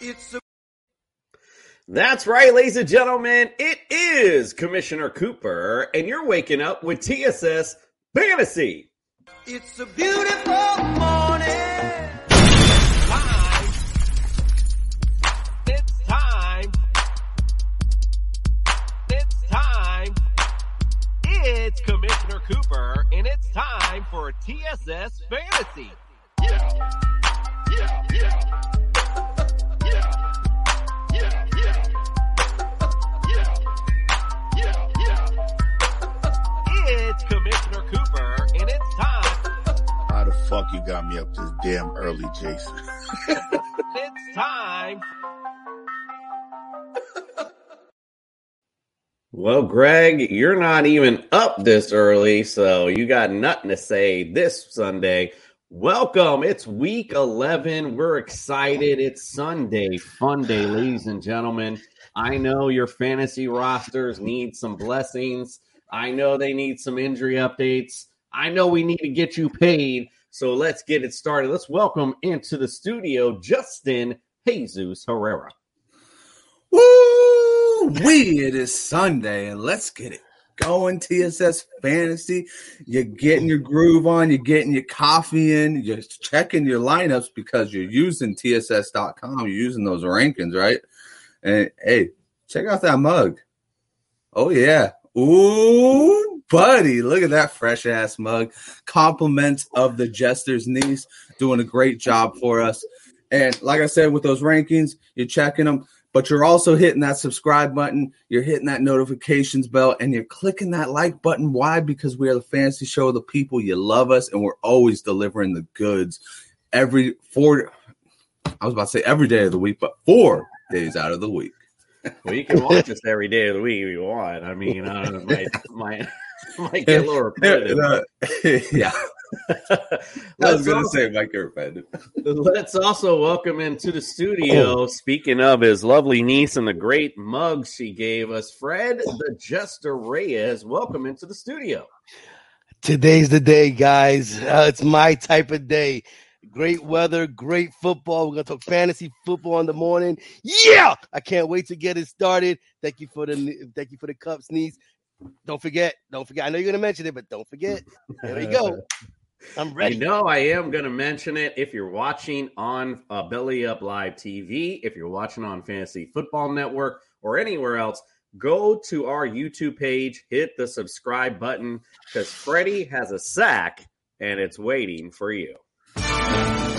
It's a- That's right, ladies and gentlemen. It is Commissioner Cooper, and you're waking up with TSS Fantasy. It's a beautiful morning. time. It's time. It's time. It's Commissioner Cooper, and it's time for TSS Fantasy. Yeah, yeah, yeah. Yeah, It's Commissioner Cooper, and it's time. How the fuck you got me up this damn early, Jason? It's time. Well, Greg, you're not even up this early, so you got nothing to say this Sunday. Welcome. It's week 11. We're excited. It's Sunday, fun day, ladies and gentlemen. I know your fantasy rosters need some blessings. I know they need some injury updates. I know we need to get you paid. So let's get it started. Let's welcome into the studio Justin Jesus Herrera. Woo! We it is Sunday, and let's get it going. TSS Fantasy. You're getting your groove on, you're getting your coffee in, you're checking your lineups because you're using TSS.com, you're using those rankings, right? And hey, check out that mug. Oh, yeah. Ooh, buddy, look at that fresh ass mug. Compliments of the Jester's niece, doing a great job for us. And like I said, with those rankings, you're checking them, but you're also hitting that subscribe button, you're hitting that notifications bell, and you're clicking that like button. Why? Because we are the fantasy show of the people. You love us, and we're always delivering the goods every four. I was about to say every day of the week, but four days out of the week. Well, you can watch us every day of the week if you want. I mean, uh, might, might, might get a little repetitive. yeah, I was going to say it might get repetitive. Let's also welcome into the studio. Speaking of his lovely niece and the great mug she gave us, Fred the Jester Reyes. Welcome into the studio. Today's the day, guys. Uh, it's my type of day. Great weather, great football. We're gonna talk fantasy football in the morning. Yeah, I can't wait to get it started. Thank you for the thank you for the cup sneeze. Don't forget, don't forget. I know you're gonna mention it, but don't forget. There we go. I'm I ready. know I am going to mention it if you're watching on uh, Belly Up Live TV, if you're watching on Fantasy Football Network, or anywhere else. Go to our YouTube page, hit the subscribe button because Freddie has a sack and it's waiting for you.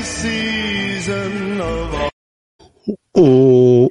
season of all. Ooh,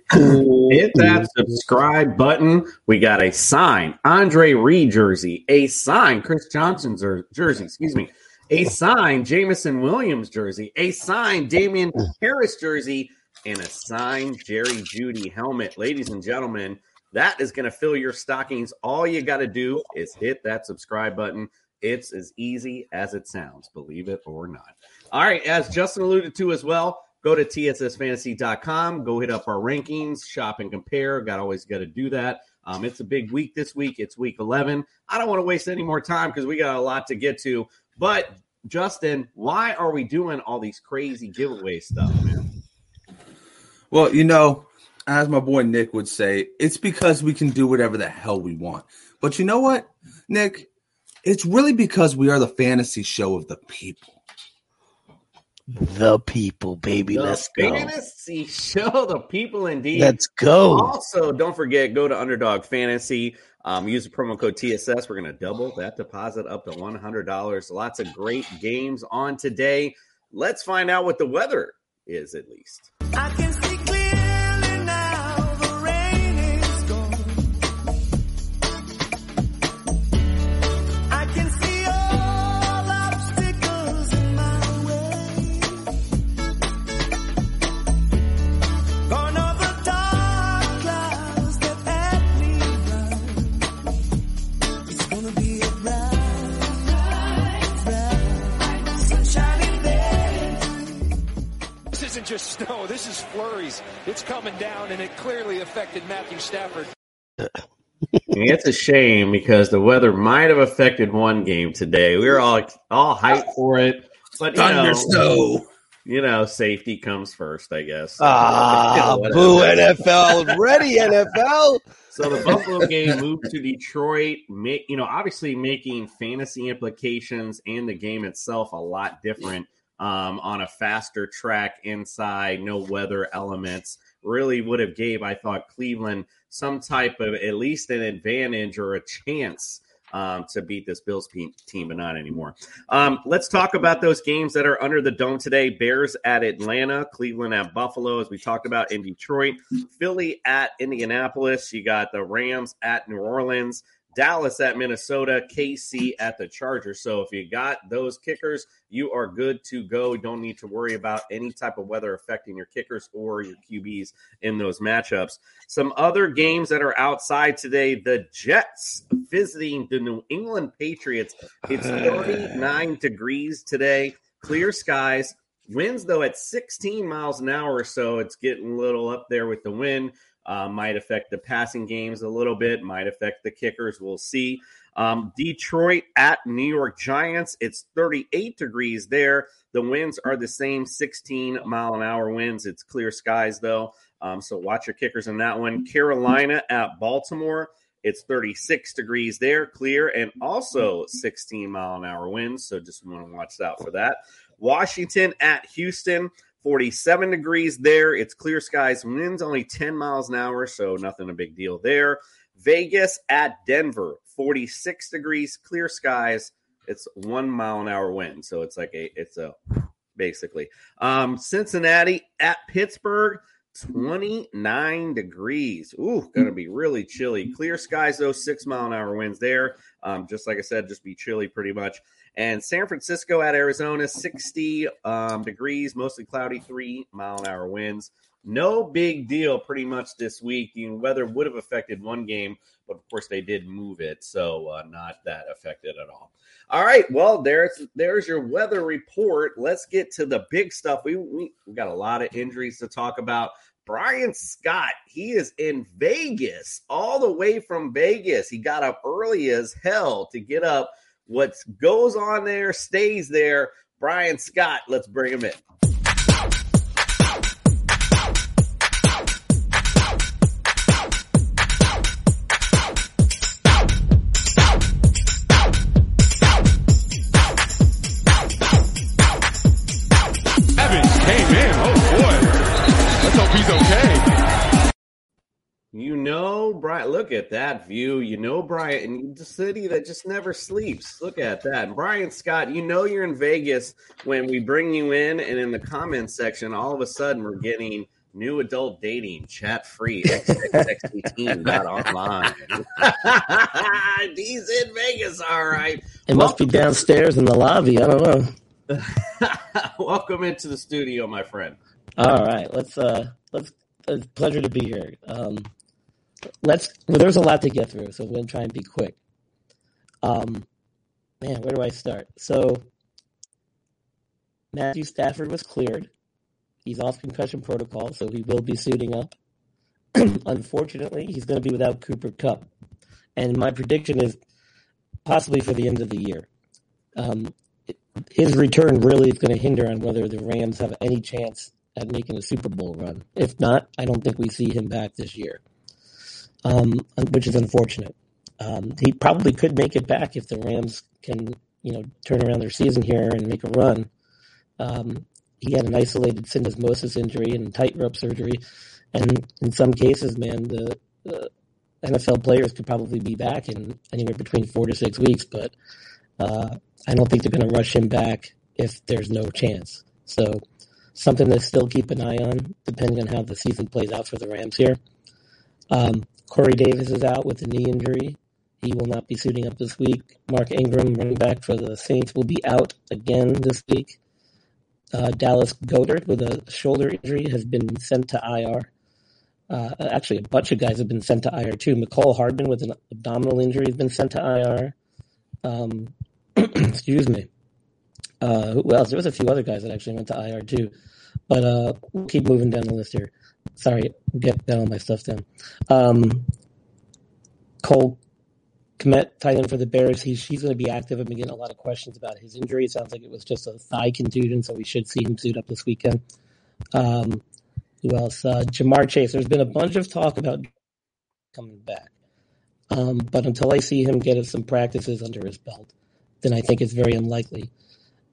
Hit that subscribe button. We got a sign, Andre Reed jersey, a sign, Chris Johnson's jersey, excuse me, a sign, Jameson Williams jersey, a sign, Damien Harris jersey, and a sign Jerry Jeudy helmet. Ladies and gentlemen, that is going to fill your stockings. All you got to do is hit that subscribe button. It's as easy as it sounds, believe it or not. All right, as Justin alluded to as well, go to tssfantasy.com, go hit up our rankings, shop and compare. Got always got to do that. Um, it's a big week this week. It's week 11. I don't want to waste any more time because we got a lot to get to. But Justin, why are we doing all these crazy giveaway stuff, man? Well, you know, as my boy Nick would say, it's because we can do whatever the hell we want. But you know what, Nick? It's really because we are the fantasy show of the people. The people, baby. The Let's go. fantasy show, the people indeed. Let's go. Also, don't forget, go to Underdog Fantasy. Um, use the promo code TSS. We're going to double that deposit up to $100. Lots of great games on today. Let's find out what the weather is, at least. Just snow. This is flurries. It's coming down, and it clearly affected Matthew Stafford. it's a shame because the weather might have affected one game today. We were all all hyped for it, but you Thunder know, snow. you know, safety comes first, I guess. Ah, Whatever. boo NFL. Ready, NFL. So the Buffalo game moved to Detroit. Make you know, obviously making fantasy implications and the game itself a lot different. Um, on a faster track inside, no weather elements. Really would have gave I thought Cleveland some type of at least an advantage or a chance um, to beat this Bills team, but not anymore. Um, let's talk about those games that are under the dome today. Bears at Atlanta, Cleveland at Buffalo, as we talked about in Detroit, Philly at Indianapolis. You got the Rams at New Orleans. Dallas at Minnesota, KC at the Chargers. So if you got those kickers, you are good to go. Don't need to worry about any type of weather affecting your kickers or your QBs in those matchups. Some other games that are outside today the Jets visiting the New England Patriots. It's 39 degrees today, clear skies. Winds, though, at 16 miles an hour, so it's getting a little up there with the wind. Uh, might affect the passing games a little bit, might affect the kickers. We'll see. Um, Detroit at New York Giants. It's 38 degrees there. The winds are the same 16 mile an hour winds. It's clear skies, though. Um, so watch your kickers in that one. Carolina at Baltimore. It's 36 degrees there, clear, and also 16 mile an hour winds. So just want to watch out for that. Washington at Houston. 47 degrees there. It's clear skies. Winds only 10 miles an hour, so nothing a big deal there. Vegas at Denver, 46 degrees, clear skies. It's one mile an hour wind, so it's like a it's a basically. Um, Cincinnati at Pittsburgh, 29 degrees. Ooh, gonna be really chilly. Clear skies though, six mile an hour winds there. Um, just like I said, just be chilly pretty much. And San Francisco at Arizona, 60 um, degrees, mostly cloudy, three mile an hour winds. No big deal pretty much this week. The weather would have affected one game, but of course they did move it, so uh, not that affected at all. All right, well there's there's your weather report. Let's get to the big stuff. We we, we got a lot of injuries to talk about. Brian Scott, he is in Vegas, all the way from Vegas. He got up early as hell to get up. What goes on there stays there. Brian Scott, let's bring him in. Brian, look at that view. You know, Brian, and the city that just never sleeps. Look at that. And Brian Scott, you know, you're in Vegas when we bring you in, and in the comments section, all of a sudden we're getting new adult dating chat free online. He's in Vegas, all right. It must be downstairs in the lobby. I don't know. Welcome into the studio, my friend. All right, let's uh let's it's a pleasure to be here. Um let's well there's a lot to get through, so we're gonna try and be quick. Um man, where do I start? So Matthew Stafford was cleared. He's off concussion protocol, so he will be suiting up. Unfortunately, he's going to be without Cooper Kupp, and my prediction is possibly for the end of the year. Um, his return really is going to hinder on whether the Rams have any chance at making a Super Bowl run. If not, I don't think we see him back this year, um, which is unfortunate. Um, he probably could make it back if the Rams can, you know, turn around their season here and make a run. Um, he had an isolated syndesmosis injury and tightrope surgery, and in some cases, man, the, the NFL players could probably be back in anywhere between four to six weeks, but uh, I don't think they're going to rush him back if there's no chance. So something to still keep an eye on, depending on how the season plays out for the Rams here. Um, Corey Davis is out with a knee injury. He will not be suiting up this week. Mark Ingram, running back for the Saints, will be out again this week. Uh, Dallas Goedert with a shoulder injury has been sent to IR. Uh, actually, a bunch of guys have been sent to IR too. Mecole Hardman with an abdominal injury has been sent to IR. Um, excuse me. Uh, who else? There was a few other guys that actually went to IR too. But uh, we'll keep moving down the list here. Sorry, get down all my stuff down. Um, Cole Kmet, tight end for the Bears. He's he's going to be active. I've been getting a lot of questions about his injury. It sounds like it was just a thigh contusion, so we should see him suit up this weekend. Um, who else? Uh, Ja'Marr Chase. There's been a bunch of talk about coming back, um, but until I see him get some practices under his belt, then I think it's very unlikely.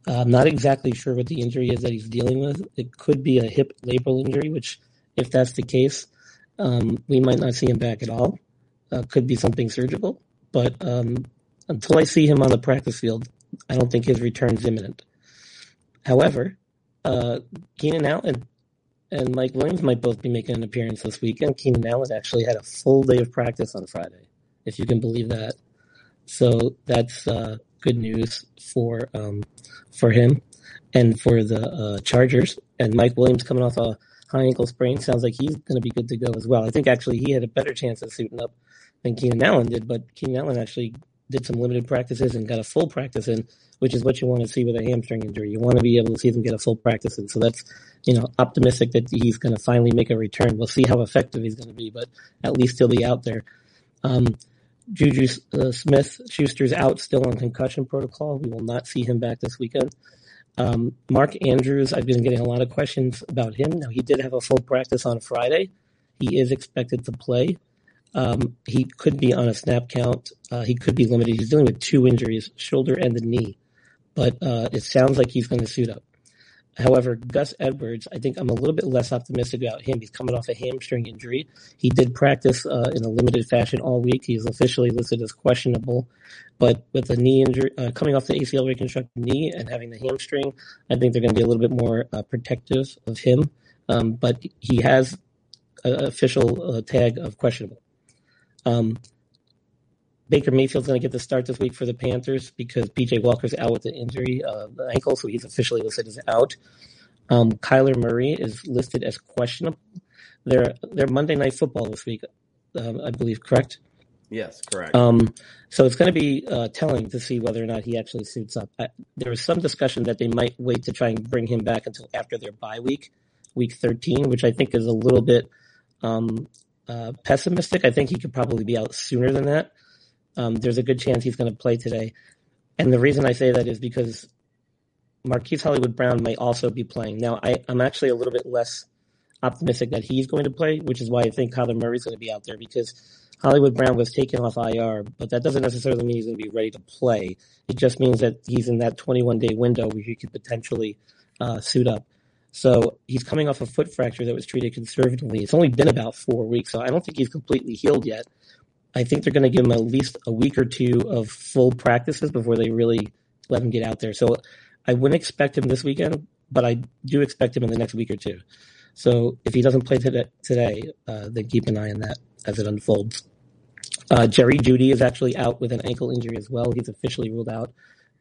I'm not exactly sure what the injury is that he's dealing with. It could be a hip labral injury, which, if that's the case, um, we might not see him back at all. Uh, could be something surgical, but um, until I see him on the practice field, I don't think his return is imminent. However, uh, Keenan Allen and Mike Williams might both be making an appearance this weekend. Keenan Allen actually had a full day of practice on Friday, if you can believe that. So that's uh, good news for um, for him and for the uh, Chargers. And Mike Williams coming off a high ankle sprain sounds like he's going to be good to go as well. I think actually he had a better chance of suiting up than Keenan Allen did, but Keenan Allen actually did some limited practices and got a full practice in, which is what you want to see with a hamstring injury. You want to be able to see them get a full practice in. So that's, you know, optimistic that he's going to finally make a return. We'll see how effective he's going to be, but at least he'll be out there. Um, Juju uh, Smith Schuster's out still on concussion protocol. We will not see him back this weekend. Um, Mark Andrews, I've been getting a lot of questions about him. Now, he did have a full practice on Friday. He is expected to play. Um, he could be on a snap count. Uh, he could be limited. He's dealing with two injuries, shoulder and the knee. But uh, it sounds like he's going to suit up. However, Gus Edwards, I think I'm a little bit less optimistic about him. He's coming off a hamstring injury. He did practice uh, in a limited fashion all week. He's officially listed as questionable, but with the knee injury, uh, coming off the ACL reconstructed knee and having the hamstring, I think they're going to be a little bit more uh, protective of him. Um, but he has an official uh, tag of questionable. Um, Baker Mayfield's going to get the start this week for the Panthers because PJ Walker's out with the injury, uh, the ankle, so he's officially listed as out. Um, Kyler Murray is listed as questionable. They're they're Monday Night Football this week, uh, I believe, correct? Yes, correct. Um, so it's going to be uh, telling to see whether or not he actually suits up. I, there was some discussion that they might wait to try and bring him back until after their bye week, week 13, which I think is a little bit um, uh, pessimistic. I think he could probably be out sooner than that. Um, there's a good chance he's going to play today. And the reason I say that is because Marquise Hollywood Brown may also be playing. Now, I, I'm actually a little bit less optimistic that he's going to play, which is why I think Kyler Murray's going to be out there because Hollywood Brown was taken off IR, but that doesn't necessarily mean he's going to be ready to play. It just means that he's in that 21 day window where he could potentially uh, suit up. So he's coming off a foot fracture that was treated conservatively. It's only been about four weeks, so I don't think he's completely healed yet. I think they're going to give him at least a week or two of full practices before they really let him get out there. So I wouldn't expect him this weekend, but I do expect him in the next week or two. So if he doesn't play today, uh, then keep an eye on that as it unfolds. Uh, Jerry Jeudy is actually out with an ankle injury as well. He's officially ruled out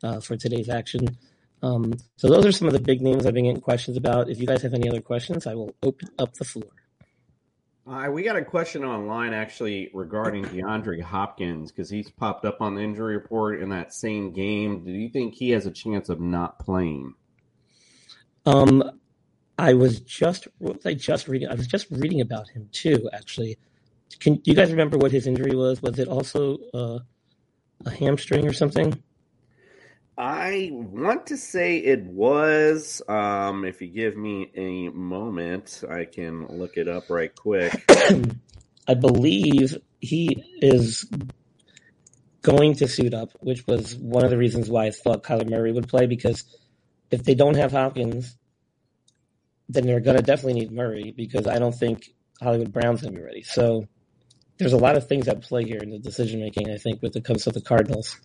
uh, for today's action. Um, so those are some of the big names I've been getting questions about. If you guys have any other questions, I will open up the floor. Uh, we got a question online actually regarding DeAndre Hopkins because he's popped up on the injury report in that same game. Do you think he has a chance of not playing? Um, I was just was I just reading? I was just reading about him too. Actually, can do you guys remember what his injury was? Was it also uh, a hamstring or something? I want to say it was. Um, if you give me a moment, I can look it up right quick. I believe he is going to suit up, which was one of the reasons why I thought Kyler Murray would play because if they don't have Hopkins, then they're going to definitely need Murray because I don't think Hollywood Brown's going to be ready. So there's a lot of things at play here in the decision making. I think with it comes to the Cardinals.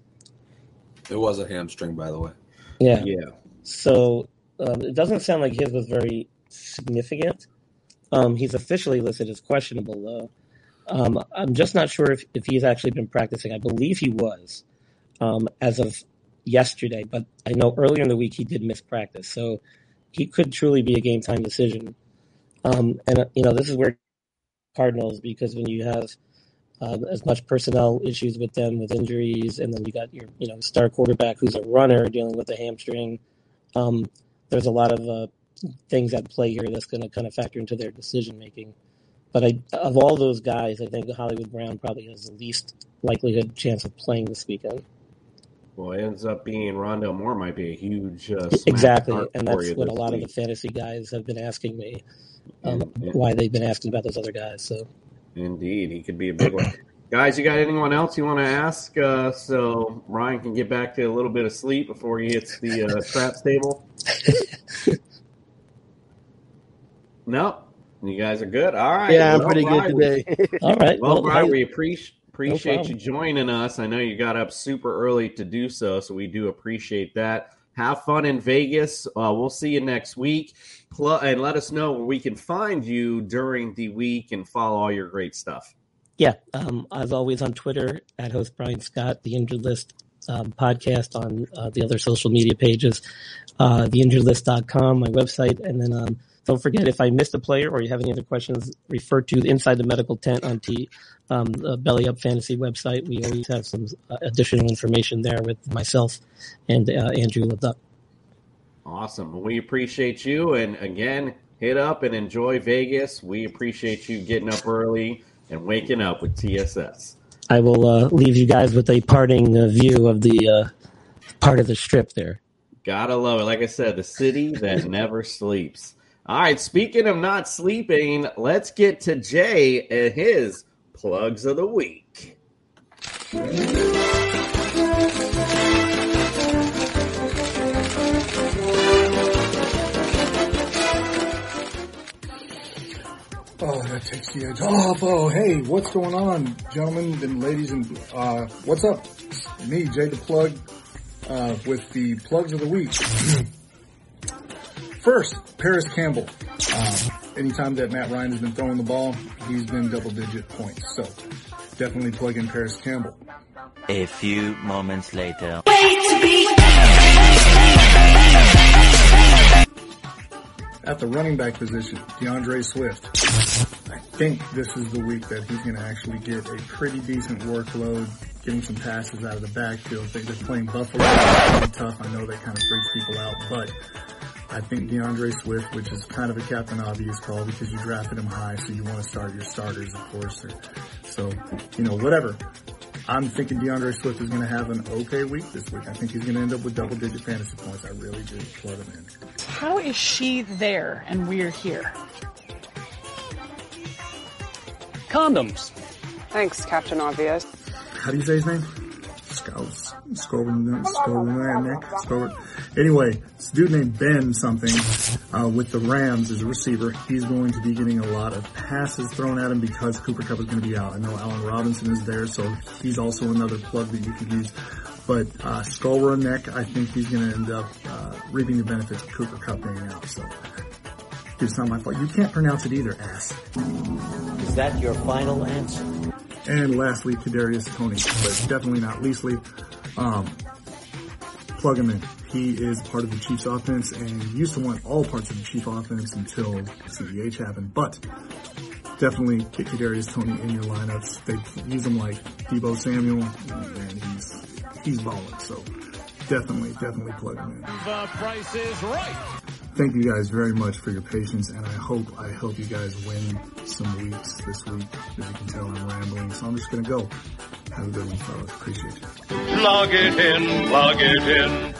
It was a hamstring, by the way. Yeah. Yeah. So um, it doesn't sound like his was very significant. Um, he's officially listed as questionable, though. Um, I'm just not sure if, if he's actually been practicing. I believe he was um, as of yesterday, but I know earlier in the week he did miss practice. So he could truly be a game time decision. Um, and, uh, you know, this is where Cardinals, because when you have um, as much personnel issues with them with injuries, and then you got your you know star quarterback who's a runner dealing with a hamstring. Um, there's a lot of uh, things at play here that's going to kind of factor into their decision making. But I, of all those guys, I think Hollywood Brown probably has the least likelihood chance of playing this weekend. Well, it ends up being Rondale Moore might be a huge uh, Exactly, and that's what a lot of the fantasy guys have been asking me. Um, yeah. Why they've been asking about those other guys. So Indeed, he could be a big one. Guys, you got anyone else you want to ask uh, so Ryan can get back to a little bit of sleep before he hits the uh, trap table? no, you guys are good. All right. Yeah, I'm Well, pretty good Brian, we- today. all right, Well, well, Brian, hey, we appreciate appreciate problem. you joining us. I know you got up super early to do so, so we do appreciate that. Have fun in Vegas. Uh, we'll see you next week. Pl- and let us know where we can find you during the week and follow all your great stuff. Yeah, um, as always on Twitter at host Brian Scott, the Injured List um, podcast on uh, the other social media pages, uh, theinjuredlist.com, my website, and then um, don't forget if I missed a player or you have any other questions, refer to Inside the Medical Tent on T, um, the Belly Up Fantasy website. We always have some uh, additional information there with myself and uh, Andrew Leduc. Awesome. We appreciate you. And again, hit up and enjoy Vegas. We appreciate you getting up early and waking up with TSS. I will uh, leave you guys with a parting uh, view of the uh, part of the strip there. Gotta love it. Like I said, the city that never sleeps. All right, speaking of not sleeping, let's get to Jay and his plugs of the week. Oh, that takes the edge off. Oh, hey, what's going on, gentlemen and ladies, and uh, what's up? It's me, Jay the Plug, uh, with the plugs of the week. First, Parris Campbell. Um, anytime that Matt Ryan has been throwing the ball, he's been double-digit points. So, definitely plug in Parris Campbell. A few moments later. At the running back position, D'Andre Swift. I think this is the week that he's going to actually get a pretty decent workload, getting some passes out of the backfield. They- They're playing Buffalo. It's tough. I know that kind of freaks people out, but I think D'Andre Swift, which is kind of a captain obvious call because you drafted him high, so you want to start your starters, of course. Or, so, you know, whatever. I'm thinking D'Andre Swift is going to have an okay week this week. I think he's going to end up with double digit fantasy points. I really do. Plug him in. How is she there and we're here? Condoms. Thanks, Captain Obvious. how do you say his name? Scouts. Scoven, Scoven, Anyway, this dude named Ben something, uh, with the Rams as a receiver. He's going to be getting a lot of passes thrown at him because Cooper Kupp is going to be out. I know Allen Robinson is there, so he's also another plug that you could use. But, uh, skull neck, I think he's going to end up, uh, reaping the benefits of Cooper Kupp being out, so. It's not my fault. You can't pronounce it either, ass. Is that your final answer? And lastly, Kadarius Toney, but definitely not leastly, um, plug him in. He is part of the Chiefs offense and used to want all parts of the Chief offense until CEH happened, but definitely get Kadarius Toney in your lineups. They use him like Deebo Samuel and he's, he's balling. So definitely, definitely plug him in. The price is right. Thank you guys very much for your patience, and I hope I hope you guys win some weeks this week. As you can tell, I'm rambling, so I'm just gonna go. Have a good one, fellas. Appreciate you. Plug it in, plug it in.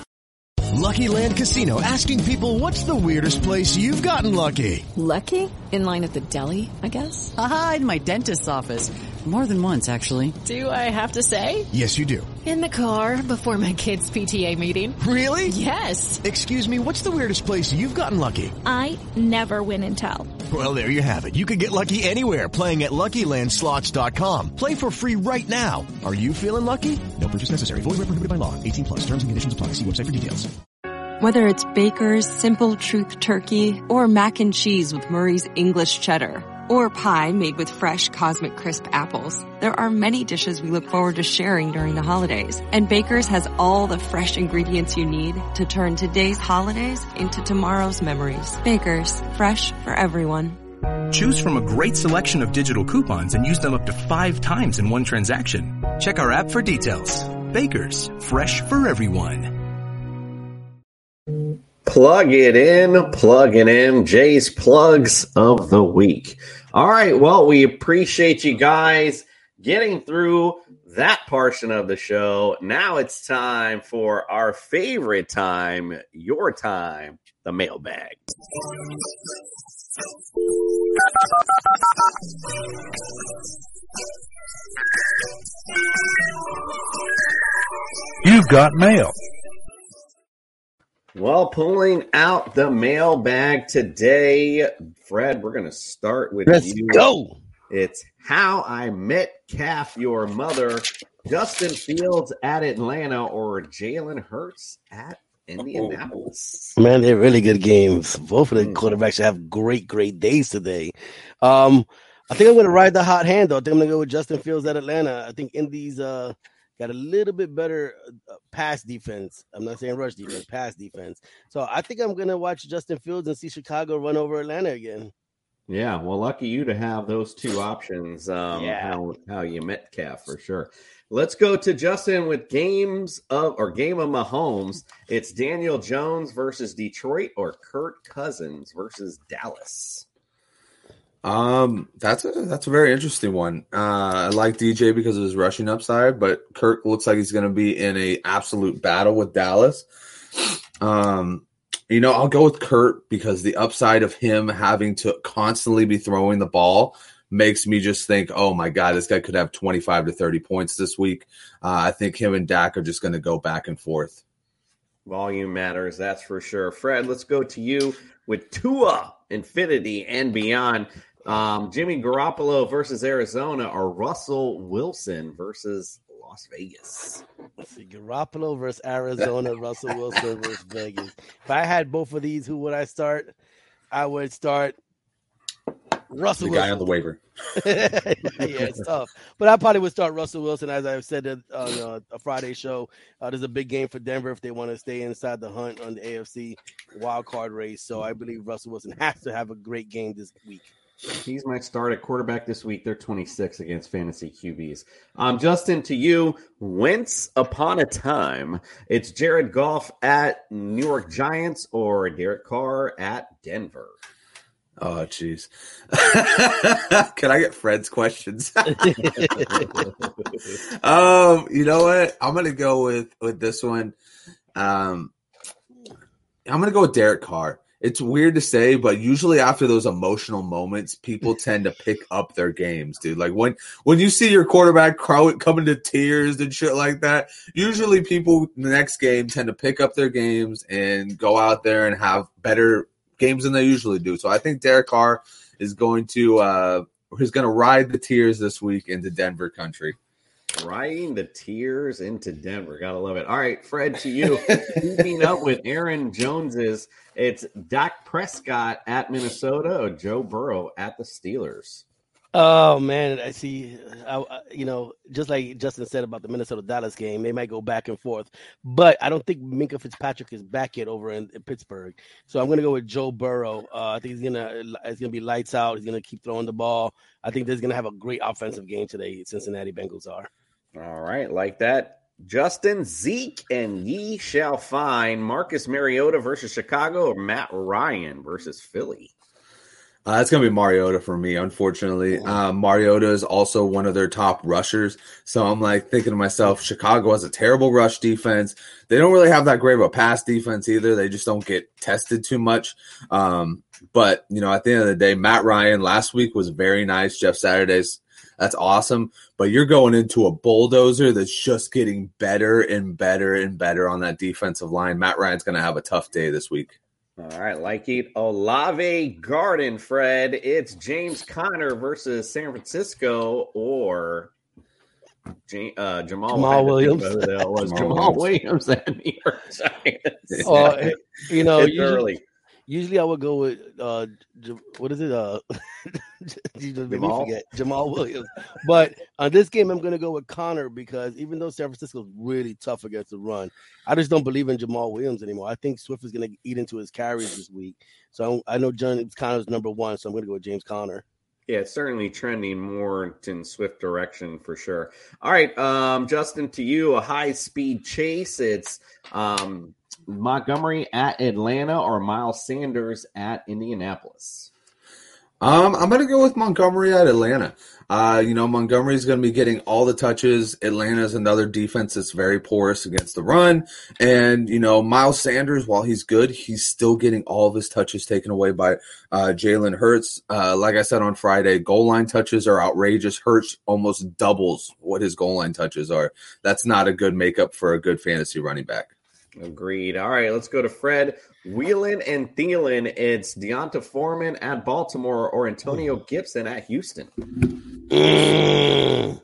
Lucky Land Casino asking people what's the weirdest place you've gotten lucky? Lucky? In line at the deli, I guess? Aha, in my dentist's office. More than once, actually. Do I have to say? Yes, you do. In the car before my kids' PTA meeting. Really? Yes. Excuse me, what's the weirdest place you've gotten lucky? I never win and tell. Well, there you have it. You can get lucky anywhere playing at LuckyLandSlots.com. Play for free right now. Are you feeling lucky? No purchase necessary. Void where prohibited by law. 18 plus. Terms and conditions apply. See website for details. Whether it's Baker's Simple Truth Turkey or mac and cheese with Murray's English Cheddar or pie made with fresh Cosmic Crisp apples, there are many dishes we look forward to sharing during the holidays. And Baker's has all the fresh ingredients you need to turn today's holidays into tomorrow's memories. Baker's, fresh for everyone. Choose from a great selection of digital coupons and use them up to five times in one transaction. Check our app for details. Bakers, fresh for everyone. Plug it in, plug it in. Jay's plugs of the week. All right. Well, we appreciate you guys getting through that portion of the show. Now it's time for our favorite time, your time, the mailbag. You've got mail. Well, pulling out the mailbag today, Fred, we're going to start with Let's you. go. It's How I Met Calf Your Mother, Justin Fields at Atlanta, or Jalen Hurts at Indianapolis. Man, they're really good games. Both of the quarterbacks have great, great days today. Um, I think I'm going to ride the hot hand, though. I think I'm going to go with Justin Fields at Atlanta. I think Indy's uh, got a little bit better uh, pass defense. I'm not saying rush defense, pass defense. So I think I'm going to watch Justin Fields and see Chicago run over Atlanta again. Yeah, well, lucky you to have those two options. Um, Yeah. how, how you Metcalf for sure. Let's go to Justin with games of or game of Mahomes. It's Daniel Jones versus Detroit or Kurt Cousins versus Dallas. Um, that's a that's a very interesting one. Uh, I like DJ because of his rushing upside, but Kirk looks like he's going to be in a absolute battle with Dallas. Um, you know, I'll go with Kurt because the upside of him having to constantly be throwing the ball makes me just think, oh my god, this guy could have twenty five to thirty points this week. Uh, I think him and Dak are just going to go back and forth. Volume matters, that's for sure. Fred, let's go to you with Tua, Infinity, and beyond. Um, Jimmy Garoppolo versus Arizona or Russell Wilson versus Las Vegas. Let's see, Garoppolo versus Arizona, Russell Wilson versus Vegas. If I had both of these, who would I start? I would start Russell The guy on the waiver. yeah, it's tough. But I probably would start Russell Wilson, as I've said on uh, a Friday show. Uh, there's a big game for Denver if they want to stay inside the hunt on the AFC wild card race. So I believe Russell Wilson has to have a great game this week. He's my start at quarterback this week. They're 26 against fantasy QBs. Um, Justin, to you, Wentz upon a time. It's Jared Goff at New York Giants or Derek Carr at Denver. Oh, jeez. Can I get Fred's questions? um, you know what? I'm gonna go with with this one. Um, I'm gonna go with Derek Carr. It's weird to say, but usually after those emotional moments, people tend to pick up their games, dude. Like when when you see your quarterback crow- coming to tears and shit like that, usually people the next game tend to pick up their games and go out there and have better games than they usually do. So I think Derek Carr is going to uh he's going to ride the tears this week into Denver country. Riding the tears into Denver. Gotta love it. All right, Fred, to you. Keeping up with Aaron Jones's, it's Dak Prescott at Minnesota or Joe Burrow at the Steelers. Oh man, I see. I, I- you know, just like Justin said about the Minnesota Dallas game, they might go back and forth. But I don't think Minkah Fitzpatrick is back yet over in, in Pittsburgh. So I'm going to go with Joe Burrow. Uh, I think he's gonna it's gonna be lights out. He's gonna keep throwing the ball. I think they're gonna have a great offensive game today. Cincinnati Bengals are. All right, like that. Justin, Zeke, and ye shall find Marcus Mariota versus Chicago or Matt Ryan versus Philly. Uh, that's going to be Mariota for me, unfortunately. Um, Mariota is also one of their top rushers. So I'm like thinking to myself, Chicago has a terrible rush defense. They don't really have that great of a pass defense either. They just don't get tested too much. Um, but, you know, at the end of the day, Matt Ryan last week was very nice. Jeff Saturday's, that's awesome. But you're going into a bulldozer that's just getting better and better and better on that defensive line. Matt Ryan's going to have a tough day this week. All right, like it Olave Garden, Fred. It's James Conner versus San Francisco or Ja- uh, Jamaal, Jamaal I had to think Williams. about who the hell was Jamaal Jamaal Williams. Williams and New York Giants. Uh, you know, it's usually, early. Usually I would go with uh, what is it? Uh, you just made me Jamaal? forget Jamaal Williams. But on this game, I'm going to go with Conner because even though San Francisco is really tough against the run, I just don't believe in Jamaal Williams anymore. I think Swift is going to eat into his carries this week. So I know James Conner's number one, so I'm going to go with James Conner. Yeah, it's certainly trending more in Swift direction for sure. All right, um, Justin, to you, a high speed chase. It's um, Montgomery at Atlanta or Miles Sanders at Indianapolis. Um, I'm gonna go with Montgomery at Atlanta. Uh, you know, Montgomery's gonna be getting all the touches. Atlanta's another defense that's very porous against the run. And, you know, Miles Sanders, while he's good, he's still getting all of his touches taken away by uh Jalen Hurts. Uh, like I said on Friday, goal line touches are outrageous. Hurts almost doubles what his goal line touches are. That's not a good makeup for a good fantasy running back. Agreed. All right, let's go to Fred. Wheelan and Thielen. It's D'Onta Foreman at Baltimore or Antonio Gibson at Houston. Mm.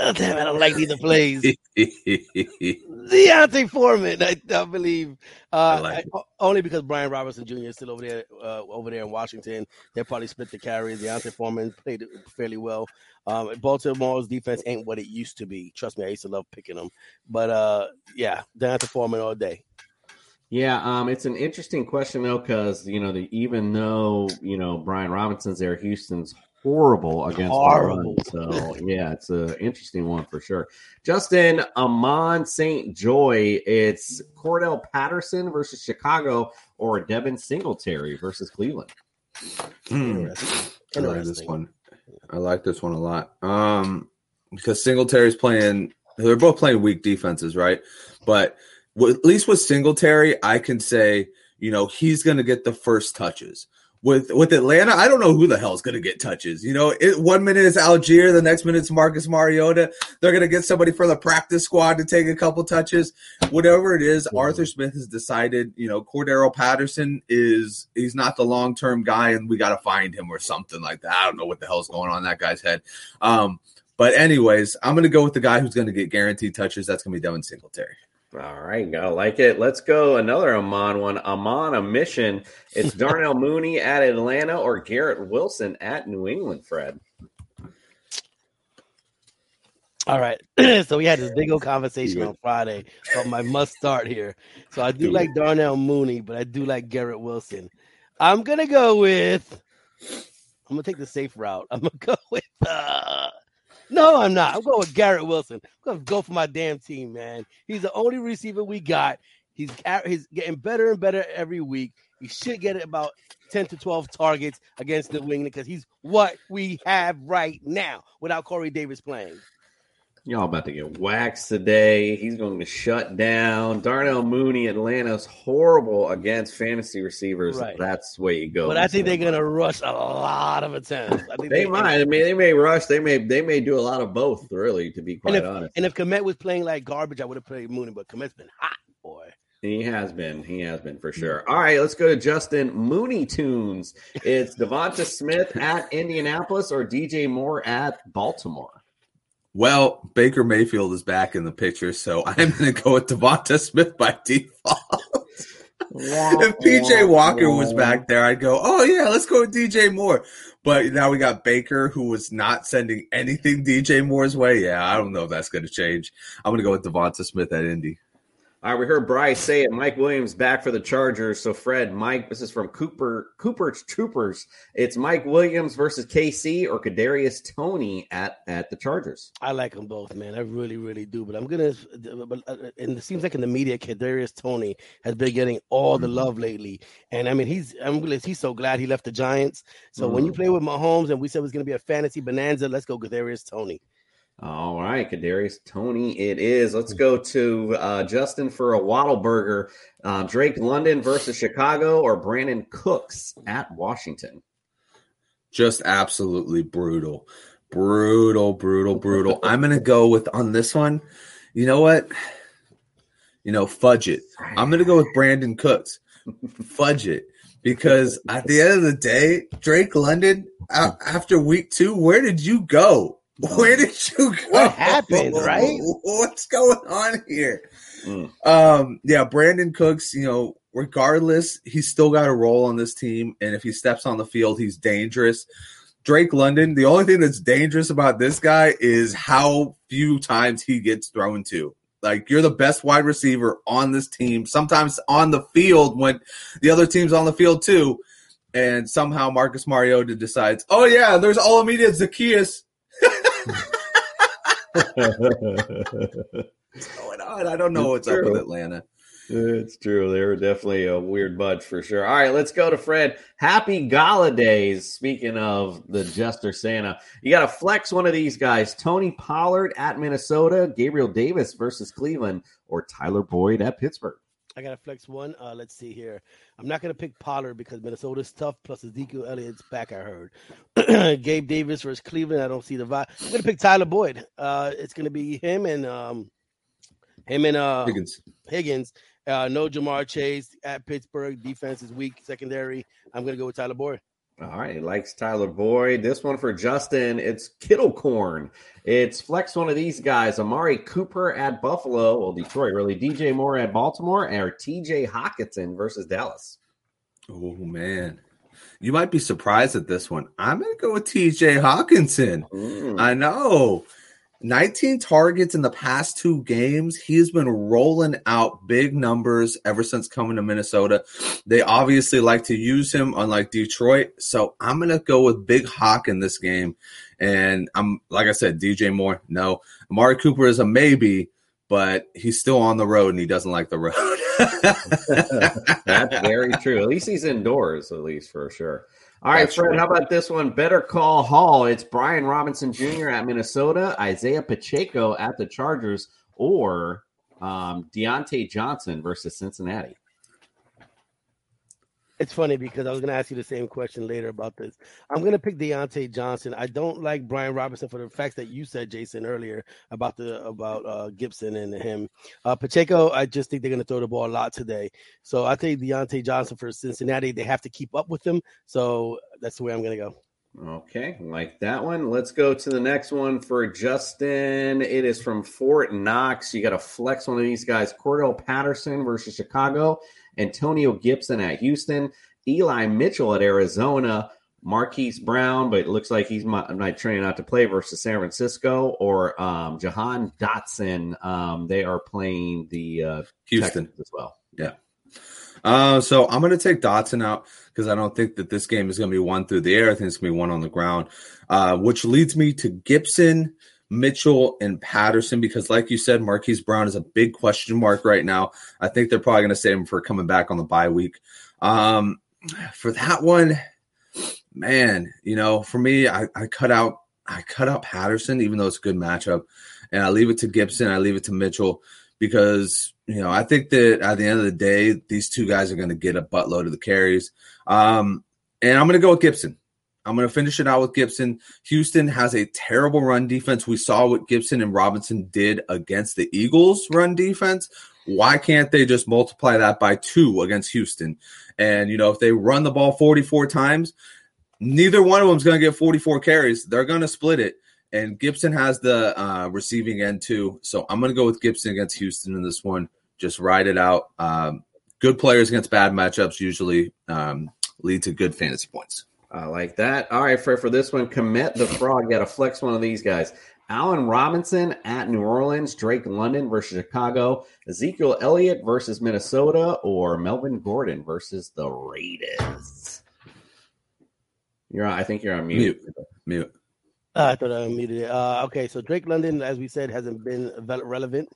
Ah, damn, I don't like either plays. D'Onta Foreman, I, I believe. Uh, like I- only because Brian Robinson Jr. is still over there, uh, over there in Washington. They'll probably split the carries. D'Onta Foreman played it fairly well. Um, Baltimore's defense ain't what it used to be. Trust me, I used to love picking them. But uh, yeah, D'Onta Foreman all day. Yeah, um, it's an interesting question though, because you know, the, even though you know Brian Robinson's there, Houston's horrible against Horrible. the run. So yeah, it's an interesting one for sure. Justin Amon St. Joy, it's Cordarrelle Patterson versus Chicago or Devin Singletary versus Cleveland. Hmm. I like this one. I like this one a lot. Um, because Singletary's playing. They're both playing weak defenses, right? But w- at least with Singletary, I can say, you know, he's going to get the first touches. With with Atlanta, I don't know who the hell is going to get touches. You know, it, one minute is Allgeier, the next minute it's Marcus Mariota. They're going to get somebody from the practice squad to take a couple touches. Whatever it is, Arthur Smith has decided. You know, Cordarrelle Patterson is he's not the long term guy, and we got to find him or something like that. I don't know what the hell's going on in that guy's head. Um, but anyways, I'm going to go with the guy who's going to get guaranteed touches. That's going to be Devin Singletary. All right, gotta like it. Let's go another Amon one. Amon a mission. It's Darnell Mooney at Atlanta or Garrett Wilson at New England. Fred. All right. so we had this big old conversation on Friday about my must start here. So I do Do like. Darnell Mooney, but I do like Garrett Wilson. I'm gonna go with I'm gonna take the safe route. I'm gonna go with uh no, I'm not. I'm going with Garrett Wilson. I'm gonna go for my damn team, man. He's the only receiver we got. He's he's getting better and better every week. He should get about 10 to 12 targets against New England because he's what we have right now without Corey Davis playing. Y'all about to get waxed today. He's going to shut down. Darnell Mooney, Atlanta's horrible against fantasy receivers. Right. That's the way you go. But I think they're gonna rush a lot of attempts. I think They might. I mean, they may rush. They may. They may do a lot of both. Really, to be And quite if, honest. and if Kmet was playing like garbage, I would have played Mooney. But Kmet's been hot, boy. He has been. He has been for mm. sure. All right, let's go to Justin Mooney Tunes. It's Devonta Smith at Indianapolis or DJ Moore at Baltimore. Well, Baker Mayfield is back in the picture, so I'm going to go with Devonta Smith by default. if PJ Walker was back there, I'd go, oh yeah, let's go with DJ Moore. But now we got Baker, who was not sending anything DJ Moore's way. Yeah, I don't know if that's going to change. I'm going to go with Devonta Smith at Indy. All right, we heard Bryce say it. Mike Williams back for the Chargers. So Fred, Mike, this is from Cooper Cooper's Troopers. It's Mike Williams versus KC or Kadarius Toney at at the Chargers. I like them both, man. I really, really do. But I'm gonna. But uh, and it seems like in the media, Kadarius Toney has been getting all the love lately. And I mean, he's I'm really, he's so glad he left the Giants. So when you Mhm. play with Mahomes, and we said it was gonna be a fantasy bonanza, let's go Kadarius Toney. All right, Kadarius Toney, it is. Let's go to uh, Justin for a Waddle Burger. Uh, Drake London versus Chicago or Brandin Cooks at Washington. just absolutely brutal. Brutal brutal brutal. I'm gonna go with on this one you know what? You know fudge it. I'm gonna go with brandin cooks. Fudge it. Because at the end of the day drake london after week two where did you go where did you go What happened, right? what's going on here um, yeah, Brandin Cooks, you know, regardless, he's still got a role on this team. And if he steps on the field, he's dangerous. Drake London, the only thing that's dangerous about this guy is how few times he gets thrown to. Like you're the best wide receiver on this team, sometimes on the field when the other team's on the field too. And somehow Marcus Mariota decides, oh yeah, there's Olamide Zaccheaus. What's going on? I don't know what's up with Atlanta. It's true. They were definitely a weird bunch for sure. All right, let's go to Fred. Happy Gala Days. Speaking of the Jester Santa, you got to flex one of these guys Tony Pollard at Minnesota, Gabriel Davis versus Cleveland, or Tyler Boyd at Pittsburgh. I got to flex one. Uh, let's see here. I'm not going to pick Pollard because Minnesota's tough. Plus Ezekiel Elliott's back. I heard. Gabe Davis versus Cleveland. I don't see the vibe. I'm going to pick Tyler Boyd. Uh, it's going to be him and um, him and uh, Higgins. Higgins. Uh, no Ja'Marr Chase at Pittsburgh. Defense is weak. Secondary. I'm going to go with Tyler Boyd. All right, he likes Tyler Boyd. This one for Justin, it's Kittle Corn. It's flex one of these guys. Amari Cooper at Buffalo. Well, Detroit, really. DJ Moore at Baltimore, or TJ Hockenson versus Dallas. Oh man. You might be surprised at this one. I'm gonna go with TJ Hockenson. Mm. I know. 19 targets in the past two games. He's been rolling out big numbers ever since coming to Minnesota. They obviously like to use him, unlike Detroit. So I'm gonna go with Big Hawk in this game. And I'm like I said, DJ Moore, no. Amari Cooper is a maybe, but he's still on the road and he doesn't like the road. That's very true. At least he's indoors, at least for sure. All right, That's Fred, true. how about this one? Better call Hall. It's Brian Robinson Jr. at Minnesota, Isaiah Pacheco at the Chargers, or um, Diontae Johnson versus Cincinnati. It's funny because I was going to ask you the same question later about this. I'm going to pick Diontae Johnson. I don't like Brian Robinson for the facts that you said, Jason, earlier about the about uh, Gibson and him. Uh, Pacheco, I just think they're going to throw the ball a lot today. So I think Diontae Johnson for Cincinnati. They have to keep up with them. So that's the way I'm going to go. Okay, like that one. Let's go to the next one for Justin. It is from Fort Knox. You got to flex one of these guys Cordarrelle Patterson versus Chicago, Antonio Gibson at Houston, Eli Mitchell at Arizona, Marquise Brown, but it looks like he's might, might training not to play versus San Francisco, or um, Jahan Dotson. Um, they are playing the uh, Houston. Texans as well. Yeah. Uh, so I'm going to take Dotson out because I don't think that this game is going to be one through the air. I think it's going to be one on the ground, uh, which leads me to Gibson, Mitchell, and Patterson because, like you said, Marquise Brown is a big question mark right now. I think they're probably going to save him for coming back on the bye week. Um, for that one, man, you know, for me, I, I cut out I cut out Patterson, even though it's a good matchup, and I leave it to Gibson. I leave it to Mitchell because you know I think that at the end of the day, these two guys are going to get a buttload of the carries. Um, and I'm going to go with Gibson. I'm going to finish it out with Gibson. Houston has a terrible run defense. We saw what Gibson and Robinson did against the Eagles' run defense. Why can't they just multiply that by two against Houston? And, you know, if they run the ball 44 times, neither one of them is going to get 44 carries. They're going to split it. And Gibson has the uh, receiving end too. So I'm going to go with Gibson against Houston in this one. Just ride it out. Um, good players against bad matchups usually um, lead to good fantasy points. I like that. All right, for for this one, commit the fraud. Got to flex one of these guys. Allen Robinson at New Orleans, Drake London versus Chicago, Ezekiel Elliott versus Minnesota, or Melvin Gordon versus the Raiders. You're on, I think you're on mute. Mute. Mute. Uh, I thought I muted it. Uh, okay, so Drake London, as we said, hasn't been relevant.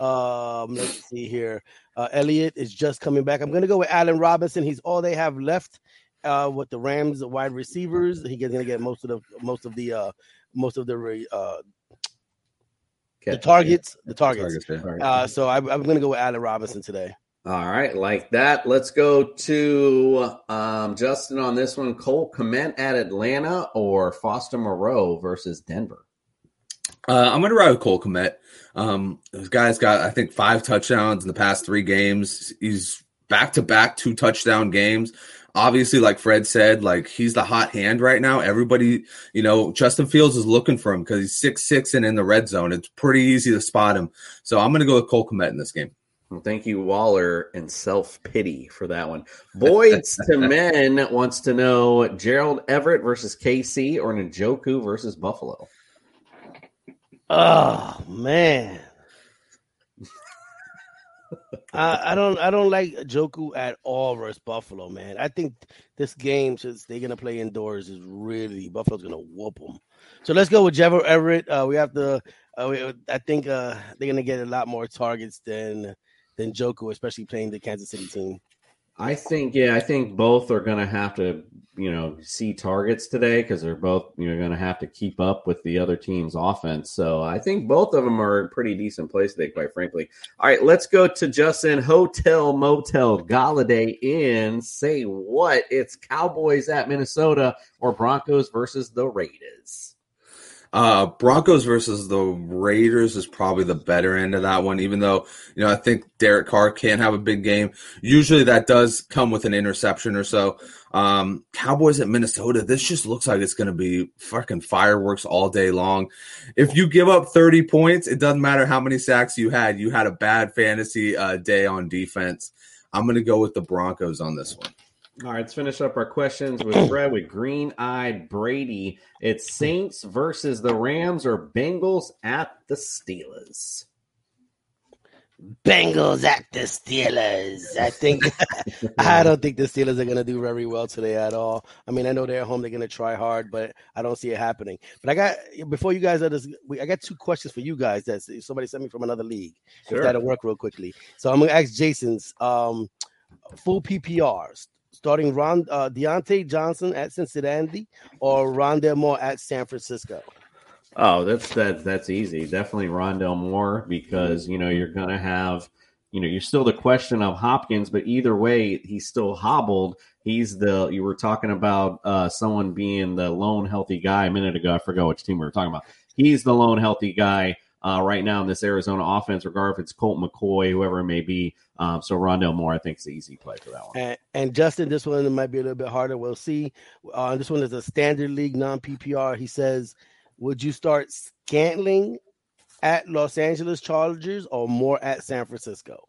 Um, let's see here. Uh, Elliott is just coming back. I'm going to go with Allen Robinson. He's all they have left uh, with the Rams wide receivers. He's going to get most of the most of the uh, most of the re- uh, the Catch- targets. The targets. Targets, yeah. Uh, so I, I'm going to go with Allen Robinson today. All right, like that. Let's go to um, Justin on this one. Cole Kmet at Atlanta or Foster Moreau versus Denver. Uh, I'm going to ride with Cole Kmet. Um, this guy's got, I think, five touchdowns in the past three games. He's back to back two touchdown games. Obviously, like Fred said, like he's the hot hand right now. Everybody, you know, Justin Fields is looking for him because he's six six and in the red zone. It's pretty easy to spot him. So I'm going to go with Cole Kmet in this game. Well, thank you, Waller, and self pity for that one. Boyd's to Men wants to know Gerald Everett versus KC or Njoku versus Buffalo. Oh man. I, I don't I don't like Joku at all versus Buffalo, man. I think this game, since they're gonna play indoors, is really Buffalo's gonna whoop them. So let's go with Jever Everett. Uh, we have to. Uh, we, I think uh, they're gonna get a lot more targets than than Joku, especially playing the Kansas City team. I think, yeah, I think both are going to have to, you know, see targets today because they're both, you know, going to have to keep up with the other team's offense. So I think both of them are in pretty decent place today, quite frankly. All right, let's go to Justin Hotel Motel Galladay Inn. Say what? It's Cowboys at Minnesota or Broncos versus the Raiders. Uh, Broncos versus the Raiders is probably the better end of that one, even though, you know, I think Derek Carr can have a big game. Usually that does come with an interception or so. Um, Cowboys at Minnesota, this just looks like it's going to be fucking fireworks all day long. If you give up 30 points, it doesn't matter how many sacks you had. You had a bad fantasy uh, day on defense. I'm going to go with the Broncos on this one. All right, let's finish up our questions with Brad with Green Eyed Brady. It's Saints versus the Rams or Bengals at the Steelers. Bengals at the Steelers. I think I don't think the Steelers are going to do very well today at all. I mean, I know they're at home; they're going to try hard, but I don't see it happening. But I got before you guys are this, I got two questions for you guys. That somebody sent me from another league. Sure. If that'll work real quickly. So I'm going to ask Jason's um, full PPRs. Starting Ron uh, Diontae Johnson at Cincinnati or Rondale Moore at San Francisco. Oh, that's that that's easy. Definitely Rondale Moore because you know you're gonna have you know you're still the question of Hopkins, but either way he's still hobbled. He's the you were talking about uh, someone being the lone healthy guy a minute ago. I forgot which team we were talking about. He's the lone healthy guy uh, right now in this Arizona offense, regardless if it's Colt McCoy, whoever it may be. Um, so Rondale Moore, I think, is the easy play for that one. And, and Justin, this one might be a little bit harder. We'll see. Uh, this one is a standard league non PPR. He says, "Would you start Scantling at Los Angeles Chargers or Moore at San Francisco?"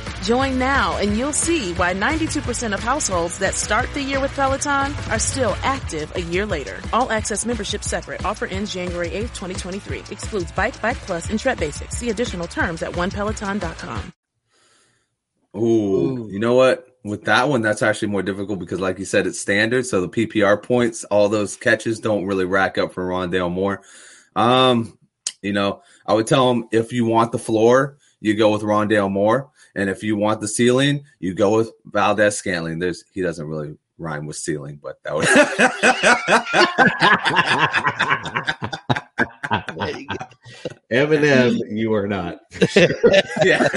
Join now and you'll see why 92% of households that start the year with Peloton are still active a year later. All access membership separate. Offer ends January 8th, 2023. Excludes Bike, Bike Plus, and Tread Basics. See additional terms at onepeloton.com. Ooh, you know what? With that one, that's actually more difficult because, like you said, it's standard. So the PPR points, all those catches don't really rack up for Rondale Moore. Um, you know, I would tell him if you want the floor, you go with Rondale Moore, and if you want the ceiling, you go with Valdes-Scantling. There's he doesn't really rhyme with ceiling, but that was. Eminem, you are not. yeah.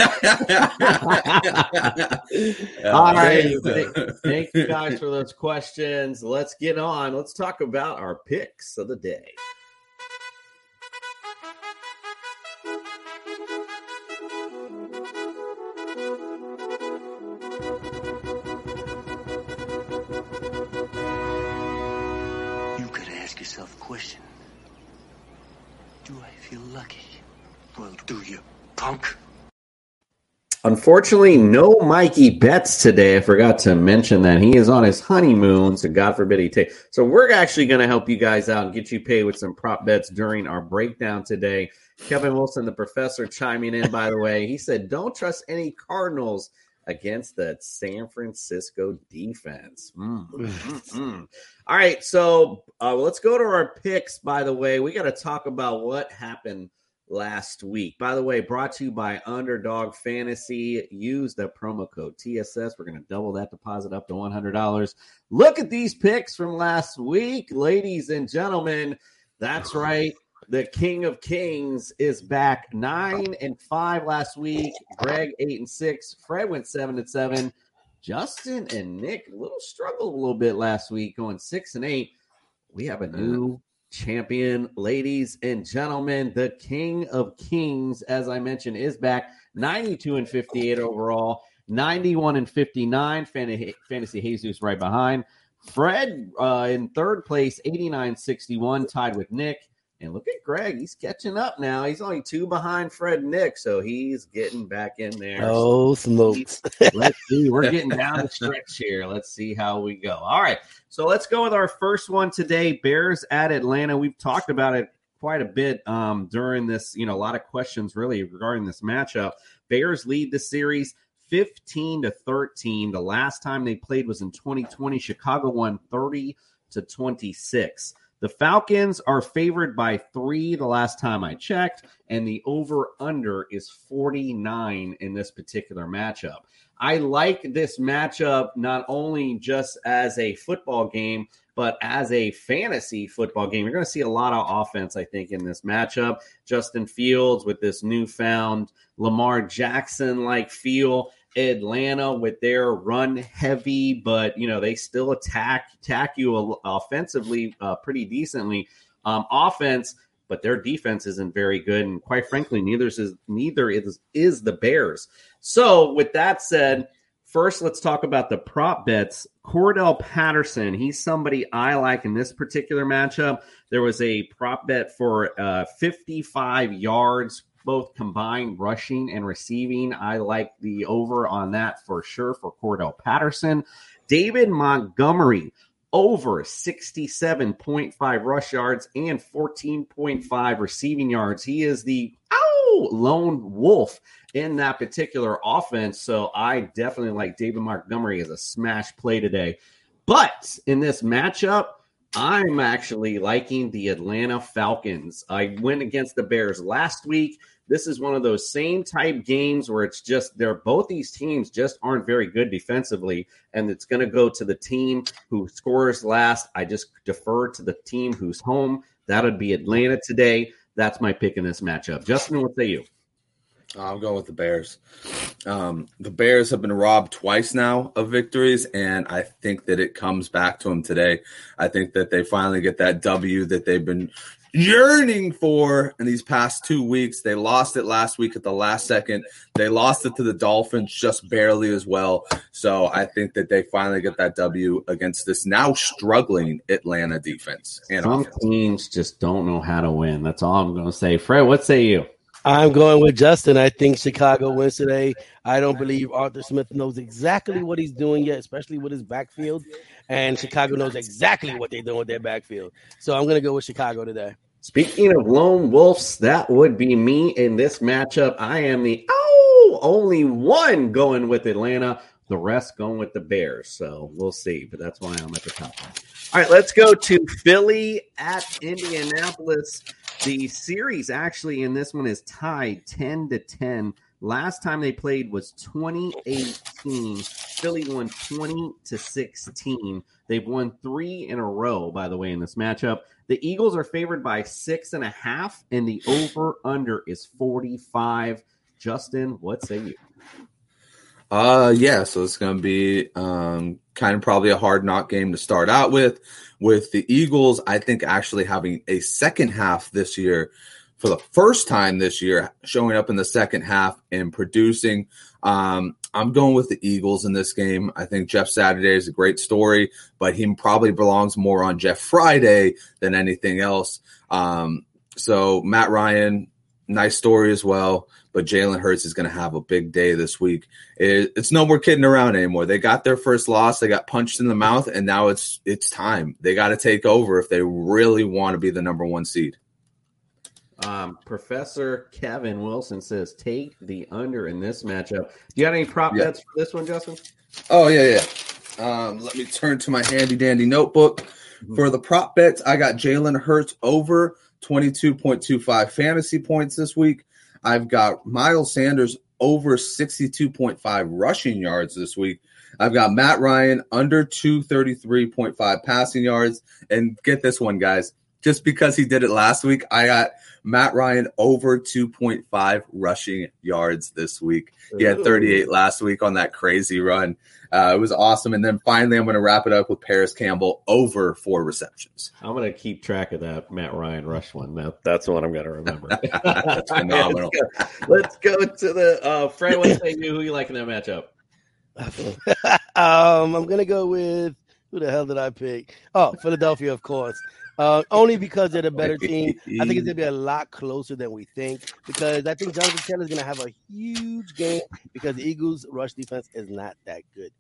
All right. Thank, thank you guys for those questions. Let's get on. Let's talk about our picks of the day. Question. Do I feel lucky? Well, do you, punk? Unfortunately, no Mikey Bets today. I forgot to mention that he is on his honeymoon, so God forbid he take. So we're actually going to help you guys out and get you paid with some prop bets during our breakdown today. Kevin Wilson, the professor, chiming in. By the way, he said, "Don't trust any Cardinals against the San Francisco defense." Mm, mm, mm. All right, so uh, let's go to our picks. By the way, we got to talk about what happened last week. By the way, brought to you by Underdog Fantasy. Use the promo code TSS. We're going to double that deposit up to $100. Look at these picks from last week, ladies and gentlemen. That's right. The King of Kings is back nine and five last week. Greg eight and six. Fred went seven and seven. Justin and Nick a little struggled a little bit last week, going six and eight. We have a new champion, ladies and gentlemen. The King of Kings, as I mentioned, is back 92 and 58 overall, 91 and 59. Fantasy Jesus right behind. Fred uh, in third place, 89 61, tied with Nick. And look at Greg. He's catching up now. He's only two behind Fred Nick, so he's getting back in there. Oh, smokes. Let's see. We're getting down the stretch here. Let's see how we go. All right. So let's go with our first one today. Bears at Atlanta. We've talked about it quite a bit um, during this, you know, a lot of questions really regarding this matchup. Bears lead the series 15 to 13. The last time they played was in 2020. Chicago won 30 to 26. The Falcons are favored by three the last time I checked, and the over under is 49 in this particular matchup. I like this matchup not only just as a football game, but as a fantasy football game. You're going to see a lot of offense, I think, in this matchup. Justin Fields with this newfound Lamar Jackson like feel. Atlanta with their run heavy, but you know they still attack attack you offensively uh, pretty decently. Um, offense, but their defense isn't very good, and quite frankly, neither is neither is is the Bears. So, with that said, first let's talk about the prop bets. Cordarrelle Patterson, he's somebody I like in this particular matchup. There was a prop bet for uh, 55 yards both combined rushing and receiving. I like the over on that for sure for Cordarrelle Patterson. David Montgomery over 67.5 rush yards and 14.5 receiving yards. He is the ow, lone wolf in that particular offense. So I definitely like David Montgomery as a smash play today. But in this matchup, I'm actually liking the Atlanta Falcons. I went against the Bears last week. This is one of those same type games where it's just they're both these teams just aren't very good defensively, and it's going to go to the team who scores last. I just defer to the team who's home. That would be Atlanta today. That's my pick in this matchup. Justin, what say you? I'm going with the Bears. Um, the Bears have been robbed twice now of victories, and I think that it comes back to them today. I think that they finally get that W that they've been yearning for in these past two weeks. They lost it last week at the last second. They lost it to the Dolphins just barely as well. So I think that they finally get that W against this now struggling Atlanta defense. And Some offense. teams just don't know how to win. That's all I'm going to say. Fred, what say you? I'm going with Justin. I think Chicago wins today. I don't believe Arthur Smith knows exactly what he's doing yet, especially with his backfield. And Chicago knows exactly what they're doing with their backfield. So I'm going to go with Chicago today. Speaking of lone wolves, that would be me in this matchup. I am the oh only one going with Atlanta. The rest going with the Bears. So we'll see. But that's why I'm at the top. All right, let's go to Philly at Indianapolis. The series actually in this one is tied 10 to 10. Last time they played was 2018. Philly won 20 to 16. They've won three in a row, by the way, in this matchup. The Eagles are favored by six and a half, and the over under is 45. Justin, what say you? Uh yeah, so it's gonna be um kind of probably a hard knock game to start out with. With the Eagles, I think actually having a second half this year for the first time this year, showing up in the second half and producing. Um, I'm going with the Eagles in this game. I think Jeff Saturday is a great story, but he probably belongs more on Jeff Friday than anything else. Um, so Matt Ryan, nice story as well. But Jalen Hurts is going to have a big day this week. It, it's no more kidding around anymore. They got their first loss. They got punched in the mouth, and now it's it's time. They got to take over if they really want to be the number one seed. Um, Professor Kevin Wilson says take the under in this matchup. Do you got any prop Yeah. bets for this one, Justin? Oh yeah, yeah. Um, let me turn to my handy dandy notebook for the prop bets. I got Jalen Hurts over twenty two point two five fantasy points this week. I've got Miles Sanders over sixty two point five rushing yards this week. I've got Matt Ryan under two thirty three point five passing yards. And get this one, guys. Just because he did it last week, I got Matt Ryan over 2.5 rushing yards this week. He had 38 last week on that crazy run. Uh, it was awesome. And then finally, I'm going to wrap it up with Parris Campbell over four receptions. I'm going to keep track of that Matt Ryan rush one. That, that's what I'm going to remember. That's phenomenal. Let's go, let's go to the uh, Fred. What say you? Who you like in that matchup? um, I'm gonna go with who the hell did I pick? Oh, Philadelphia, of course. Uh, only because they're the better team. I think it's gonna be a lot closer than we think because I think Jonathan Taylor's gonna have a huge game because the Eagles' rush defense is not that good.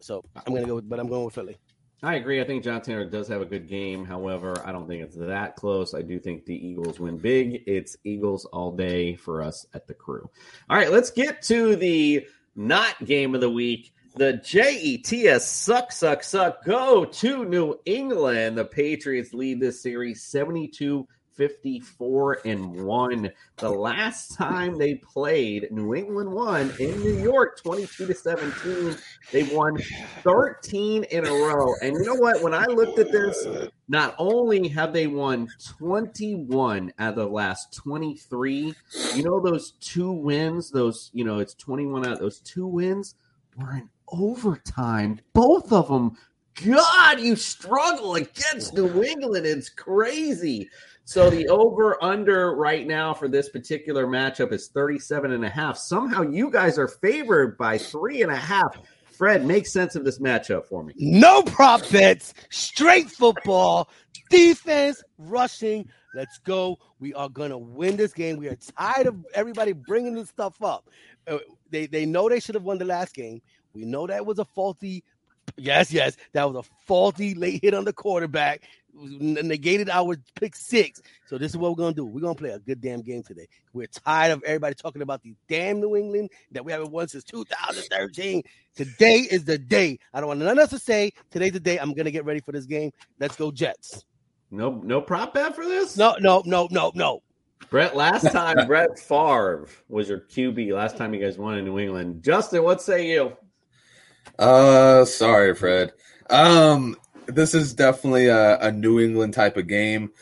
So I'm gonna go with, but I'm going with Philly. I agree. I think John Tanner does have a good game. However, I don't think it's that close. I do think the Eagles win big. It's Eagles all day for us at the crew. All right, let's get to the not game of the week. The JETS suck, suck, suck. Go to New England. The Patriots lead this series 72 54 and 1. The last time they played, New England won in New York 22 to 17. They won 13 in a row. And you know what? When I looked at this, not only have they won 21 out of the last 23, you know, those two wins, those, you know, it's 21 out those two wins were in overtime. Both of them. God, you struggle against New England. It's crazy. So the over under right now for this particular matchup is 37 and a half. Somehow you guys are favored by three and a half. Fred, make sense of this matchup for me. No prop bets, straight football, defense, rushing. Let's go. We are going to win this game. We are tired of everybody bringing this stuff up. Uh, they, they know they should have won the last game. We know that was a faulty, yes, yes, that was a faulty late hit on the quarterback. Negated our pick six. So this is what we're gonna do. We're gonna play a good damn game today. We're tired of everybody talking about the damn New England that we haven't won since 2013. Today is the day. I don't want nothing else to say. Today's the day. I'm gonna get ready for this game. Let's go, Jets. No, no prop bet for this. No, no, no, no, no. Brett, last time Brett Favre was your QB. Last time you guys won in New England. Justin, what say you? Uh, sorry, Fred. Um, this is definitely a, a New England type of game.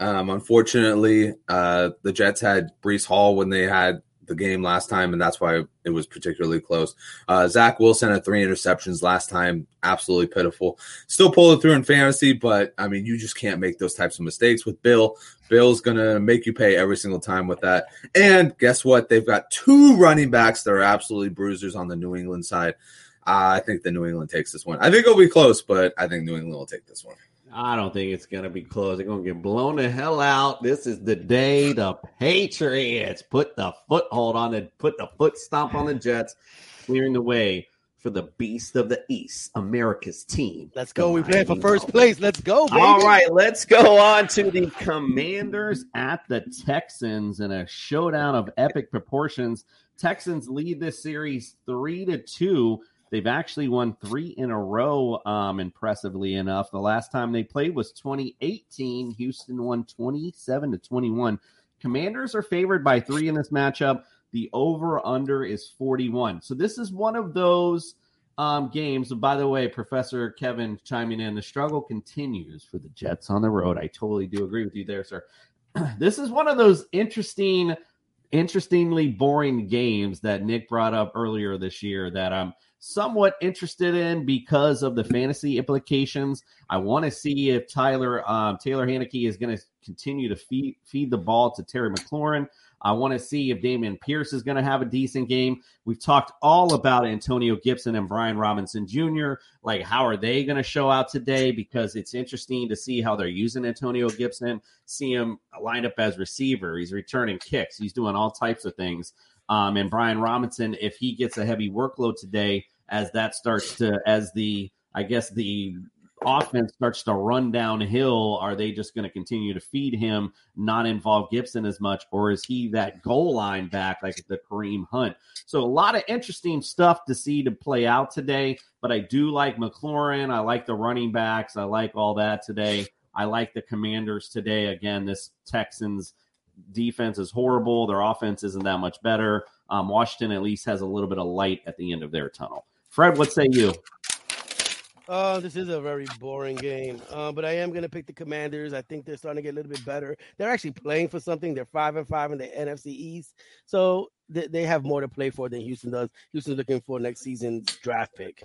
Um, unfortunately, uh, the Jets had Breece Hall when they had the game last time, and that's why it was particularly close. Uh, Zach Wilson had three interceptions last time, absolutely pitiful. Still pulled it through in fantasy, but I mean, you just can't make those types of mistakes with Bill. Bill's gonna make you pay every single time with that. And guess what? They've got two running backs that are absolutely bruisers on the New England side. Uh, I think the New England takes this one. I think it'll be close, but I think New England will take this one. I don't think it's going to be close. They're going to get blown the hell out. This is the day the Patriots put the foothold on it, put the foot stomp on the Jets, clearing the way for the beast of the East, America's team. Let's go. We playing for first place. Let's go, baby. All right, let's go on to the Commanders at the Texans in a showdown of epic proportions. Texans lead this series three to two. They've actually won three in a row, um, impressively enough. The last time they played was 2018. Houston won 27 to 21. Commanders are favored by three in this matchup. The over under is 41. So this is one of those um, games. By the way, Professor Kevin chiming in, the struggle continues for the Jets on the road. I totally do agree with you there, sir. this is one of those interesting, interestingly boring games that Nick brought up earlier this year that I'm somewhat interested in because of the fantasy implications. I want to see if Tyler um, Taylor Heinicke is going to continue to feed feed the ball to Terry McLaurin. I want to see if Dameon Pierce is going to have a decent game. We've talked all about Antonio Gibson and Brian Robinson Jr. Like, how are they going to show out today? Because it's interesting to see how they're using Antonio Gibson. See him lined up as receiver. He's returning kicks. He's doing all types of things. Um, and Brian Robinson, if he gets a heavy workload today, as that starts to, as the, I guess the offense starts to run downhill, are they just going to continue to feed him, not involve Gibson as much, or is he that goal line back like the Kareem Hunt? So a lot of interesting stuff to see to play out today. But I do like McLaurin. I like the running backs. I like all that today. I like the Commanders today. Again, this Texans defense is horrible. Their offense isn't that much better. Um, Washington at least has a little bit of light at the end of their tunnel. Fred, what say you? Uh, this is a very boring game, uh, but I am going to pick the Commanders. I think they're starting to get a little bit better. They're actually playing for something. They're five and five in the NFC East, so they, they have more to play for than Houston does. Houston's looking for next season's draft pick.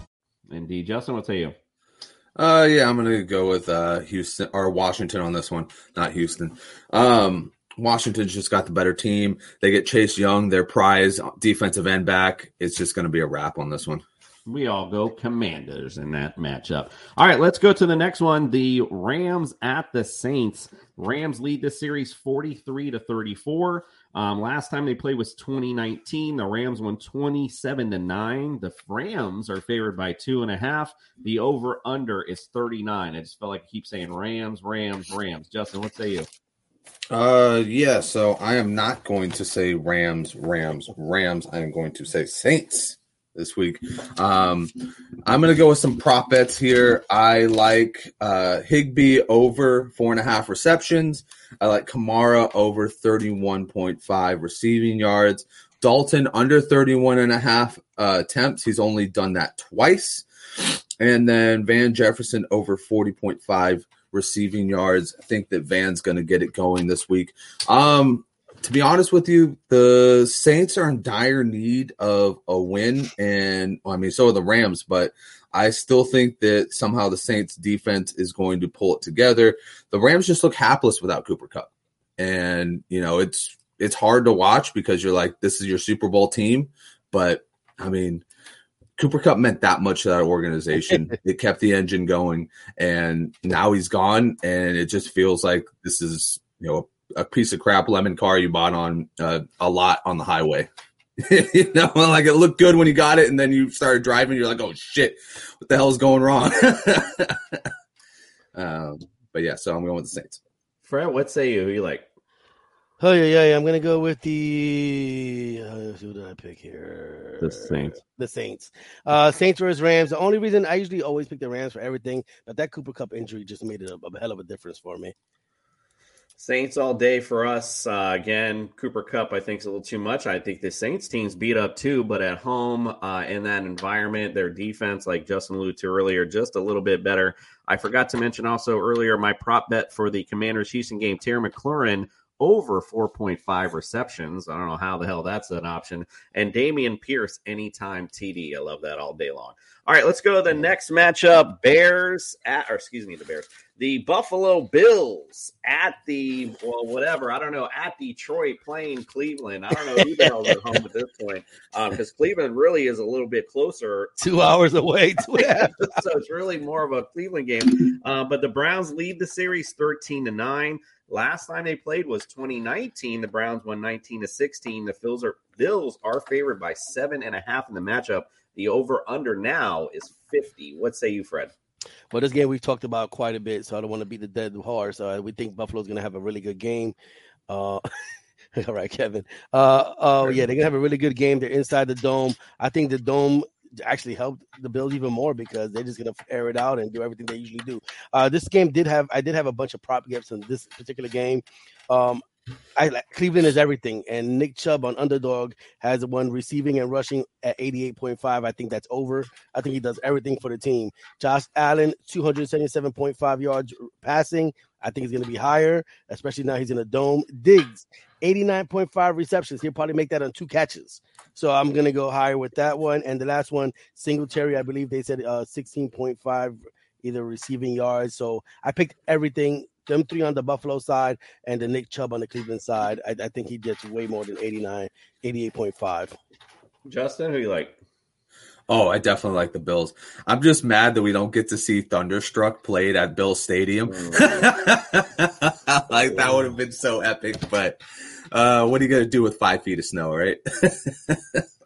Indeed. Justin, what say you? Uh, yeah, I'm gonna go with uh Houston or Washington on this one, not Houston. Um, Washington's just got the better team. They get Chase Young, their prize defensive end back. It's just going to be a wrap on this one. We all go Commanders in that matchup. All right, let's go to the next one. The Rams at the Saints. Rams lead this series 43 to 34. Um, last time they played was 2019. The Rams won 27 to 9. The Rams are favored by two and a half. The over under is 39. I just felt like I keep saying Rams, Rams, Rams. Justin, what say you? Uh, yeah. So I am not going to say Rams, Rams, Rams. I am going to say Saints this week. Um, I'm going to go with some prop bets here. I like uh, Higbee over four and a half receptions. I like Kamara over 31.5 receiving yards. Dalton under 31 and a half uh, attempts. He's only done that twice. And then Van Jefferson over 40.5 receiving yards. I think that Van's going to get it going this week. Um, to be honest with you, the Saints are in dire need of a win, and well, I mean, so are the Rams. But I still think that somehow the Saints defense is going to pull it together. The Rams just look hapless without Cooper Kupp. and you know it's it's hard to watch because you're like, this is your Super Bowl team, but I mean, Cooper Kupp meant that much to that organization. it kept the engine going, and now he's gone, and it just feels like this is you know a, a piece of crap lemon car you bought on uh, a lot on the highway. you know, like it looked good when you got it, and then you started driving. You're like, oh shit, what the hell is going wrong? um, but yeah, so I'm going with the Saints. Fred, what say you? Who you like? Oh yeah, yeah, yeah. I'm gonna go with the uh, who did I pick here? The Saints. The Saints. Uh, Saints versus Rams. The only reason I usually always pick the Rams for everything, but that Cooper Kupp injury just made it a, a hell of a difference for me. Saints all day for us. Uh, again, Cooper Kupp, I think, is a little too much. I think the Saints team's beat up too, but at home uh, in that environment, their defense, like Justin alluded to earlier, just a little bit better. I forgot to mention also earlier my prop bet for the Commanders Houston game, Terry McLaurin over 4.5 receptions. I don't know how the hell that's an option. And Dameon Pierce, anytime TD. I love that all day long. All right, let's go to the next matchup. Bears at, or excuse me, the Bears. The Buffalo Bills at the, well, whatever. I don't know, at Detroit playing Cleveland. I don't know who the hell's at home at this point because um, Cleveland really is a little bit closer. Two hours away. so it's really more of a Cleveland game. Uh, but the Browns lead the series 13 to 9. Last time they played was 2019. The Browns won 19 to 16. The Bills are Bills are favored by seven and a half in the matchup. The over under now is 50. What say you, Fred? Well, this game we've talked about quite a bit, so I don't want to beat the dead horse. Uh, we think Buffalo's going to have a really good game. Uh, all right, Kevin. Uh, oh yeah, they're gonna have a really good game. They're inside the dome. I think the dome actually helped the Bills even more because they're just gonna air it out and do everything they usually do. Uh, this game did have I did have a bunch of prop gifts in this particular game. Um, I like Cleveland is everything, and Nick Chubb on underdog has one receiving and rushing at 88.5. I think that's over. I think he does everything for the team. Josh Allen, 277.5 yards passing. I think he's going to be higher, especially now he's in a dome. Diggs, 89.5 receptions. He'll probably make that on two catches. So I'm going to go higher with that one. And the last one, Singletary, I believe they said uh, 16.5 either receiving yards. So I picked everything them three on the Buffalo side and the Nick Chubb on the Cleveland side. I, I think he gets way more than 89, 88.5. Justin, who you like? Oh, I definitely like the Bills. I'm just mad that we don't get to see Thunderstruck played at Bill Stadium. Mm. like that would have been so epic, but uh, what are you gonna do with five feet of snow, right?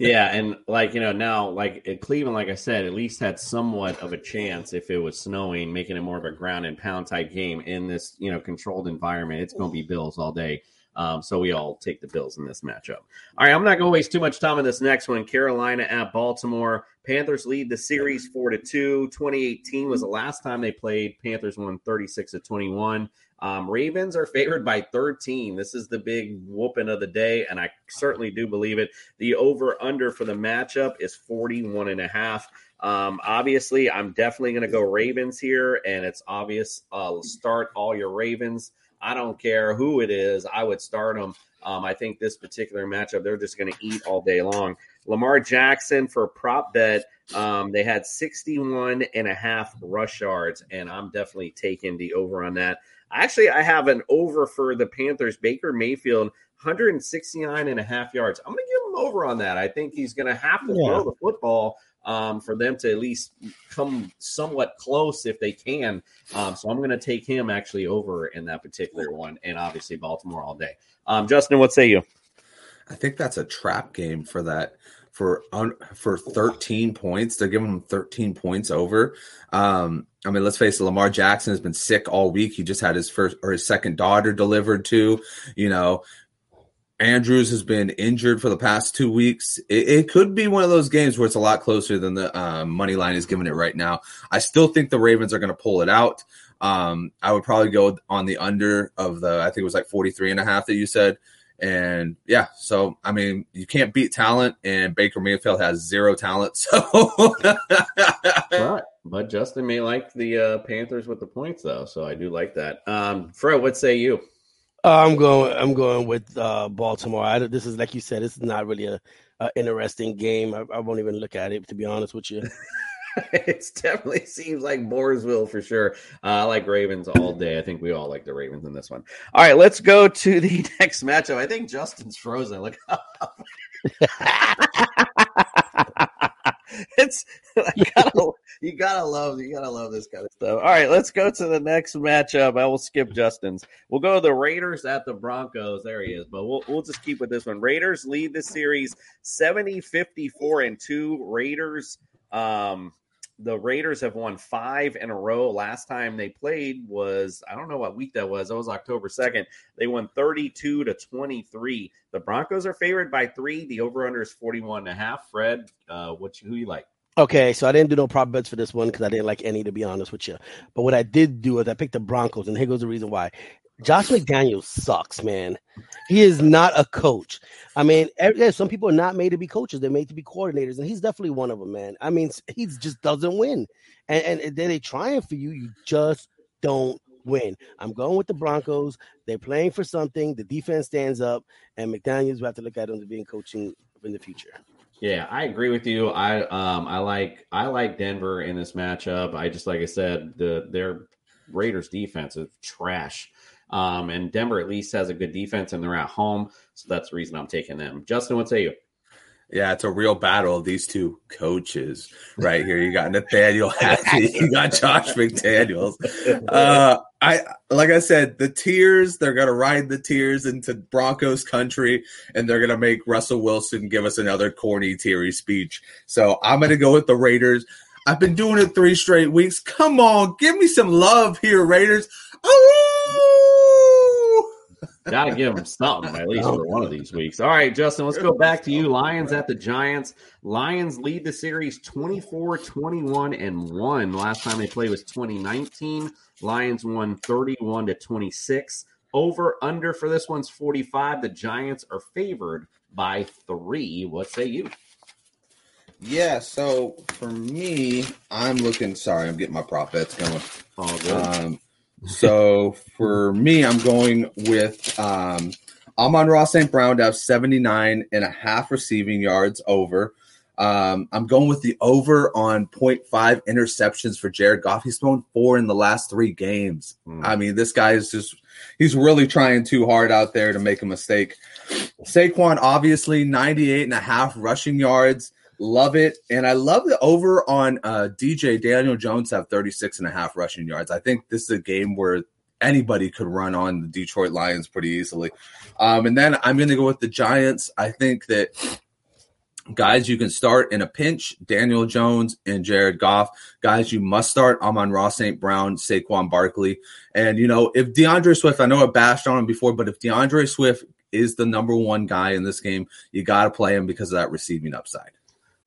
yeah, and like you know now, like Cleveland, like I said, at least had somewhat of a chance if it was snowing, making it more of a ground and pound type game in this you know controlled environment. It's going to be Bills all day. Um, so we all take the Bills in this matchup. All right, I'm not going to waste too much time on this next one. Carolina at Baltimore. Panthers lead the series four to two. 2018 was the last time they played. Panthers won 36 to 21. Um, Ravens are favored by 13. This is the big whooping of the day, and I certainly do believe it. The over under for the matchup is 41 and a half. Um, obviously, I'm definitely going to go Ravens here, and it's obvious. Uh, start all your Ravens. I don't care who it is. I would start them. Um, I think this particular matchup, they're just going to eat all day long. Lamar Jackson for prop bet, um, they had 61 and a half rush yards, and I'm definitely taking the over on that. Actually, I have an over for the Panthers. Baker Mayfield, 169 and a half yards. I'm going to give him over on that. I think he's going to have to yeah. throw the football um, for them to at least come somewhat close if they can. Um, so I'm going to take him actually over in that particular one, and obviously Baltimore all day. Um, Justin, what say you? I think that's a trap game for that for un, for 13 points. They're giving them 13 points over. Um, I mean, let's face it, Lamar Jackson has been sick all week. He just had his first or his second daughter delivered to. You know, Andrews has been injured for the past two weeks. It, it, could be one of those games where it's a lot closer than the um, money line is giving it right now. I still think the Ravens are going to pull it out. Um, I would probably go on the under of the, I think it was like 43 and a half that you said. And yeah, so I mean, you can't beat talent, and Baker Mayfield has zero talent. So, but, but Justin may like the uh, Panthers with the points, though. So I do like that. Um, Fred, what say you? Uh, I'm going. I'm going with uh, Baltimore. I, this is like you said. This is not really a, a interesting game. I, I, won't even look at it to be honest with you. it definitely seems like Mooresville for sure. Uh, I like Ravens all day. I think we all like the Ravens in this one. All right, let's go to the next matchup. I think Justin's frozen. Look. it's you gotta, you gotta love you gotta love this kind of stuff. All right, let's go to the next matchup. I will skip Justin's. We'll go to the Raiders at the Broncos. There he is, but we'll we'll just keep with this one. Raiders lead the series 70 54 and 2. Raiders um the Raiders have won five in a row. Last time they played was I don't know what week that was. That was October second. They won thirty two to twenty three. The Broncos are favored by three. The over under is forty one and a half. Fred, uh, what who you like? Okay, so I didn't do no prop bets for this one because I didn't like any, to be honest with you. But what I did do is I picked the Broncos, and here goes the reason why. Josh McDaniels sucks, man. He is not a coach. I mean, some people are not made to be coaches; they're made to be coordinators, and he's definitely one of them, man. I mean, he just doesn't win, and and then they trying for you, you just don't win. I'm going with the Broncos. They're playing for something. The defense stands up, and McDaniels will have to look at him to being coaching in the future. Yeah, I agree with you. I um I like I like Denver in this matchup. I just like I said, the their Raiders defense is trash. Um, and Denver at least has a good defense and they're at home. So that's the reason I'm taking them. Justin, what say you? Yeah, it's a real battle of these two coaches right here. You got Nathaniel Hackett, you got Josh McDaniels. Uh, I like I said, the tears, they're gonna ride the tears into Broncos country, and they're gonna make Russell Wilson give us another corny, teary speech. So I'm gonna go with the Raiders. I've been doing it three straight weeks. Come on, give me some love here, Raiders. Gotta give them something at least for one of these weeks. All right, Justin, let's go back to you. Lions at the Giants. Lions lead the series 24 21 and 1. Last time they played was 2019. Lions won 31 to 26. Over under for this one's 45. The Giants are favored by three. What say you? Yeah, so for me, I'm looking. Sorry, I'm getting my prop bets going. Oh, good. Um, so for me, I'm going with um, Amon-Ra St. Brown to have 79 and a half receiving yards over. Um, I'm going with the over on 0.5 interceptions for Jared Goff. He's thrown four in the last three games. I mean, this guy is just, he's really trying too hard out there to make a mistake. Saquon, obviously, 98 and a half rushing yards. Love it. And I love the over on uh, DJ Daniel Jones have 36 and a half rushing yards. I think this is a game where anybody could run on the Detroit Lions pretty easily. Um, and then I'm going to go with the Giants. I think that guys you can start in a pinch Daniel Jones and Jared Goff. Guys you must start Amon-Ra St. Brown, Saquon Barkley. And, you know, if D'Andre Swift, I know I bashed on him before, but if D'Andre Swift is the number one guy in this game, you got to play him because of that receiving upside.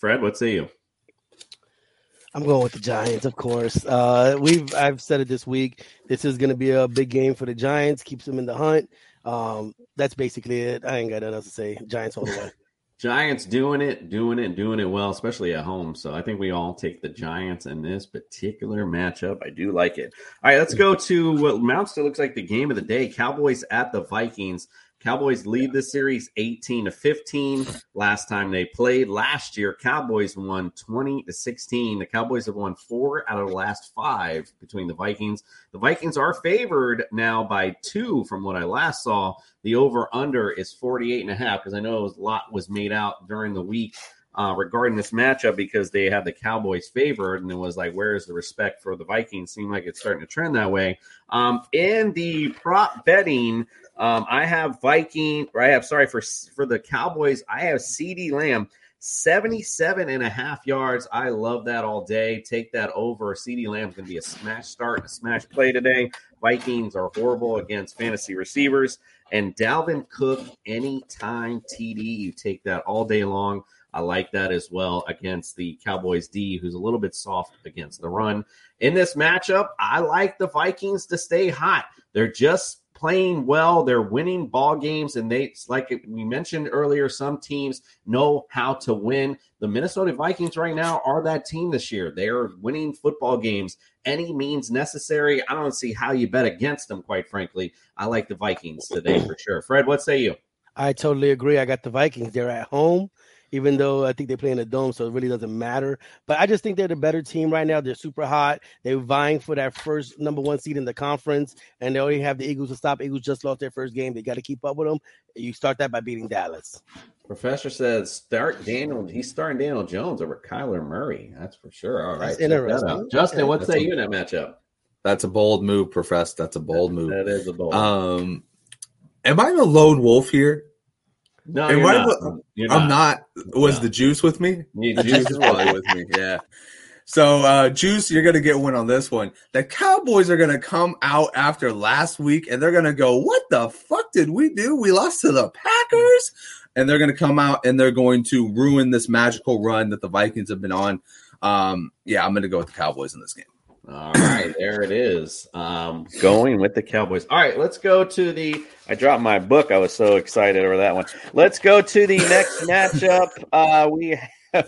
Fred, what say you? I'm going with the Giants, of course. Uh, we've I've said it this week. This is going to be a big game for the Giants. Keeps them in the hunt. Um, that's basically it. I ain't got nothing else to say. Giants all the way. Giants doing it, doing it, doing it well, especially at home. So I think we all take the Giants in this particular matchup. I do like it. All right, let's go to what mounts to looks like the game of the day. Cowboys at the Vikings. Cowboys lead the series 18 to 15. Last time they played last year, Cowboys won 20 to 16. The Cowboys have won four out of the last five between the Vikings. The Vikings are favored now by two from what I last saw. The over under is 48 and a half because I know a lot was made out during the week uh, regarding this matchup because they had the Cowboys favored, and it was like, where is the respect for the Vikings? Seemed like it's starting to trend that way. Um, in the prop betting, um, I have Viking, or I have sorry for for the Cowboys. I have CeeDee Lamb. 77 and a half yards. I love that all day. Take that over. CeeDee Lamb's going to be a smash start, a smash play today. Vikings are horrible against fantasy receivers. And Dalvin Cook, anytime TD, you take that all day long. I like that as well against the Cowboys D, who's a little bit soft against the run. In this matchup, I like the Vikings to stay hot. They're just playing well. They're winning ball games, and they, like we mentioned earlier, some teams know how to win. The Minnesota Vikings right now are that team this year. They are winning football games any means necessary. I don't see how you bet against them, quite frankly. I like the Vikings today for sure. Fred, what say you? I totally agree. I got the Vikings. They're at home, even though I think they play in a dome, so it really doesn't matter. But I just think they're the better team right now. They're super hot. They're vying for that first number one seed in the conference, and they only have the Eagles to stop. Eagles just lost their first game. They got to keep up with them. You start that by beating Dallas. Professor says start Daniel. He's starting Daniel Jones over Kyler Murray. That's for sure. All right, That's check that interesting. out. Justin, what That's say you in that matchup? That's a bold move, Professor. That's a bold move. That is a bold. Um, am I the lone wolf here? No, you're I- not. I'm not. Was the juice with me? The juice is probably with me. Yeah. So, uh, Juice, you're going to get one on this one. The Cowboys are going to come out after last week and they're going to go, What the fuck did we do? We lost to the Packers. And they're going to come out and they're going to ruin this magical run that the Vikings have been on. Um, yeah, I'm going to go with the Cowboys in this game. All right, there it is. Um, going with the Cowboys. All right, let's go to the. I dropped my book. I was so excited over that one. Let's go to the next matchup. Uh, we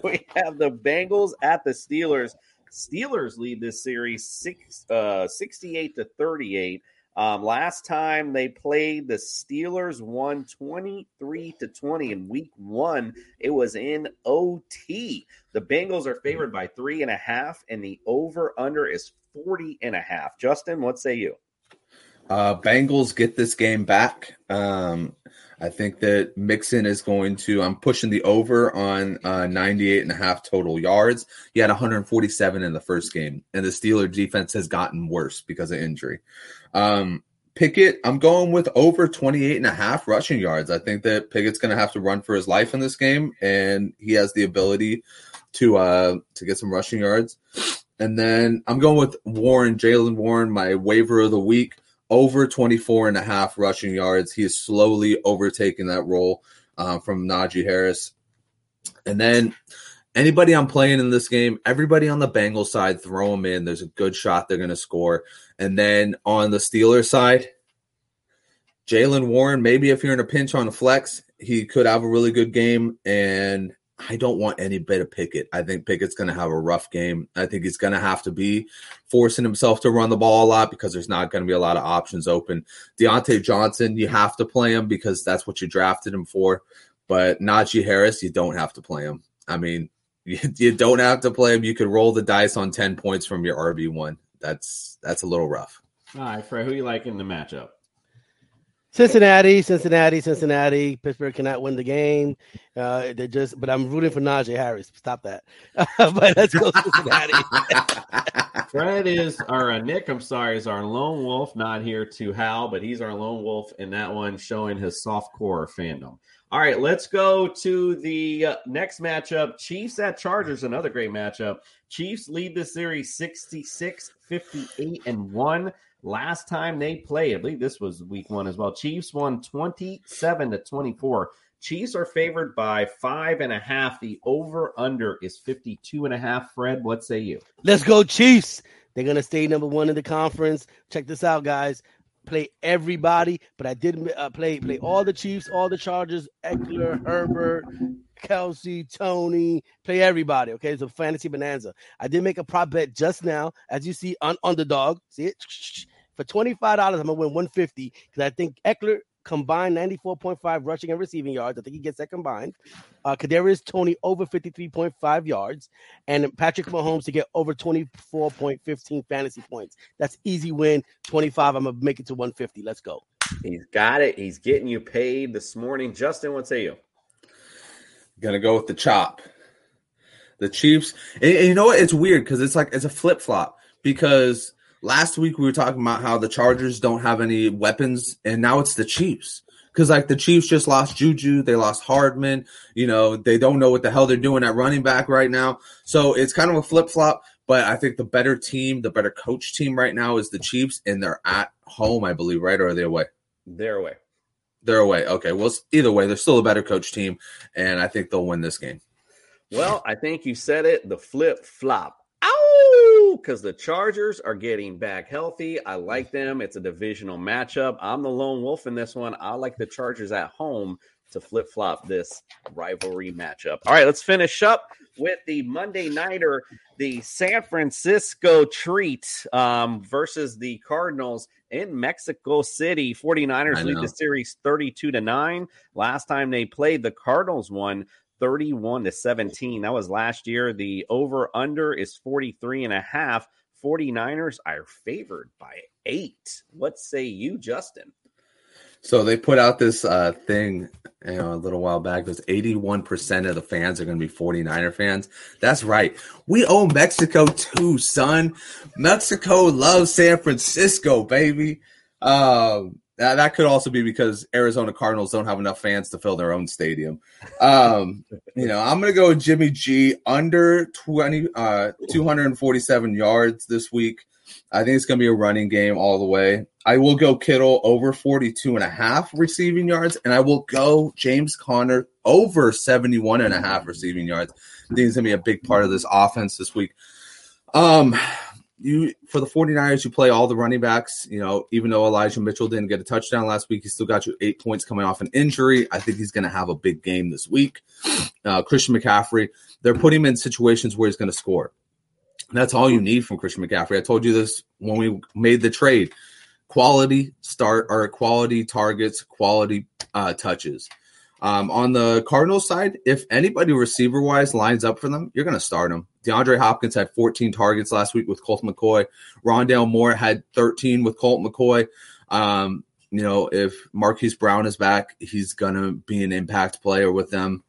we have the Bengals at the Steelers. Steelers lead this series six, uh, 68 to 38. Um, last time they played, the Steelers won 23 to 20 in week one. It was in OT. The Bengals are favored by three and a half, and the over under is 40 and a half. Justin, what say you? Uh, Bengals get this game back. Um, I think that Mixon is going to. I'm pushing the over on uh, 98 and a half total yards. He had 147 in the first game, and the Steeler defense has gotten worse because of injury. Um, Pickett, I'm going with over 28 and a half rushing yards. I think that Pickett's going to have to run for his life in this game, and he has the ability to uh, to get some rushing yards. And then I'm going with Warren, Jaylen Warren, my waiver of the week over 24 and a half rushing yards. He is slowly overtaking that role uh, from Najee Harris. And then anybody I'm playing in this game, everybody on the Bengals side, throw them in. There's a good shot they're going to score. And then on the Steelers side, Jaylen Warren, maybe if you're in a pinch on a flex, he could have a really good game. And I don't want any bit of Pickett. I think Pickett's going to have a rough game. I think he's going to have to be forcing himself to run the ball a lot because there's not going to be a lot of options open. Diontae Johnson, you have to play him because that's what you drafted him for. But Najee Harris, you don't have to play him. I mean, you, you don't have to play him. You could roll the dice on 10 points from your RB1. That's that's a little rough. All right, Fred, who you like in the matchup? Cincinnati, Cincinnati, Cincinnati. Pittsburgh cannot win the game. Uh, they just, but I'm rooting for Najee Harris. Stop that. but let's go Cincinnati. Fred is, or uh, Nick, I'm sorry, is our lone wolf. Not here to howl, but he's our lone wolf in that one, showing his soft core fandom. All right, let's go to the uh, next matchup. Chiefs at Chargers, another great matchup. Chiefs lead the series 66 58 and 1. Last time they played, I believe this was week one as well. Chiefs won 27 to 24. Chiefs are favored by five and a half. The over under is 52 and a half. Fred, what say you? Let's go, Chiefs. They're going to stay number one in the conference. Check this out, guys. Play everybody, but I did uh, play play all the Chiefs, all the Chargers, Ekeler, Herbert, Kelce, Toney, play everybody. Okay, it's a fantasy bonanza. I did make a prop bet just now, as you see on underdog. See it for twenty five dollars. I'm gonna win one fifty because I think Ekeler combined ninety four point five rushing and receiving yards. I think he gets that combined. Uh, Kadarius Toney over fifty three point five yards, and Patrick Mahomes to get over twenty four point fifteen fantasy points. That's easy win. Twenty five. I'm gonna make it to one fifty. Let's go. He's got it. He's getting you paid this morning. Justin, what say you? Gonna go with the chop. The Chiefs. And, and you know what? It's weird because it's like it's a flip flop. Because last week we were talking about how the Chargers don't have any weapons, and now it's the Chiefs. Because like the Chiefs just lost Juju, they lost Hardman. You know they don't know what the hell they're doing at running back right now. So it's kind of a flip flop. But I think the better team, the better coach team right now is the Chiefs, and they're at home, I believe, right? Or are they away? They're away. They're away. Okay. Well, either way, they're still a better coach team, and I think they'll win this game. Well, I think you said it. The flip flop. Because the Chargers are getting back healthy. I like them. It's a divisional matchup. I'm the lone wolf in this one. I like the Chargers at home to flip flop this rivalry matchup. All right, let's finish up with the Monday Nighter, the San Francisco treat um, versus the Cardinals in Mexico City. 49ers lead the series 32 to 9. Last time they played, the Cardinals won 31 to 17. That was last year. The over under is 43 and a half. 49ers are favored by eight. What say you, Justin? So they put out this uh, thing you know, a little while back. There's 81% of the fans are going to be 49er fans. That's right. We own Mexico too, son. Mexico loves San Francisco, baby. Um, that, that could also be because Arizona Cardinals don't have enough fans to fill their own stadium. Um, you know, I'm going to go with Jimmy G under 20, uh, 247 yards this week. I think it's going to be a running game all the way. I will go Kittle over 42 and a half receiving yards, and I will go James Conner over 71 and a half receiving yards. I think it's going to be a big part of this offense this week. Um, you for the 49ers, you play all the running backs. You know, even though Elijah Mitchell didn't get a touchdown last week, he still got you eight points coming off an injury. I think he's going to have a big game this week. Uh, Christian McCaffrey, they're putting him in situations where he's going to score. That's all you need from Christian McCaffrey. I told you this when we made the trade. Quality start or quality targets, quality uh, touches. Um, on the Cardinals side, if anybody receiver wise lines up for them, you're going to start them. DeAndre Hopkins had 14 targets last week with Colt McCoy. Rondale Moore had 13 with Colt McCoy. Um, you know, if Marquise Brown is back, he's going to be an impact player with them.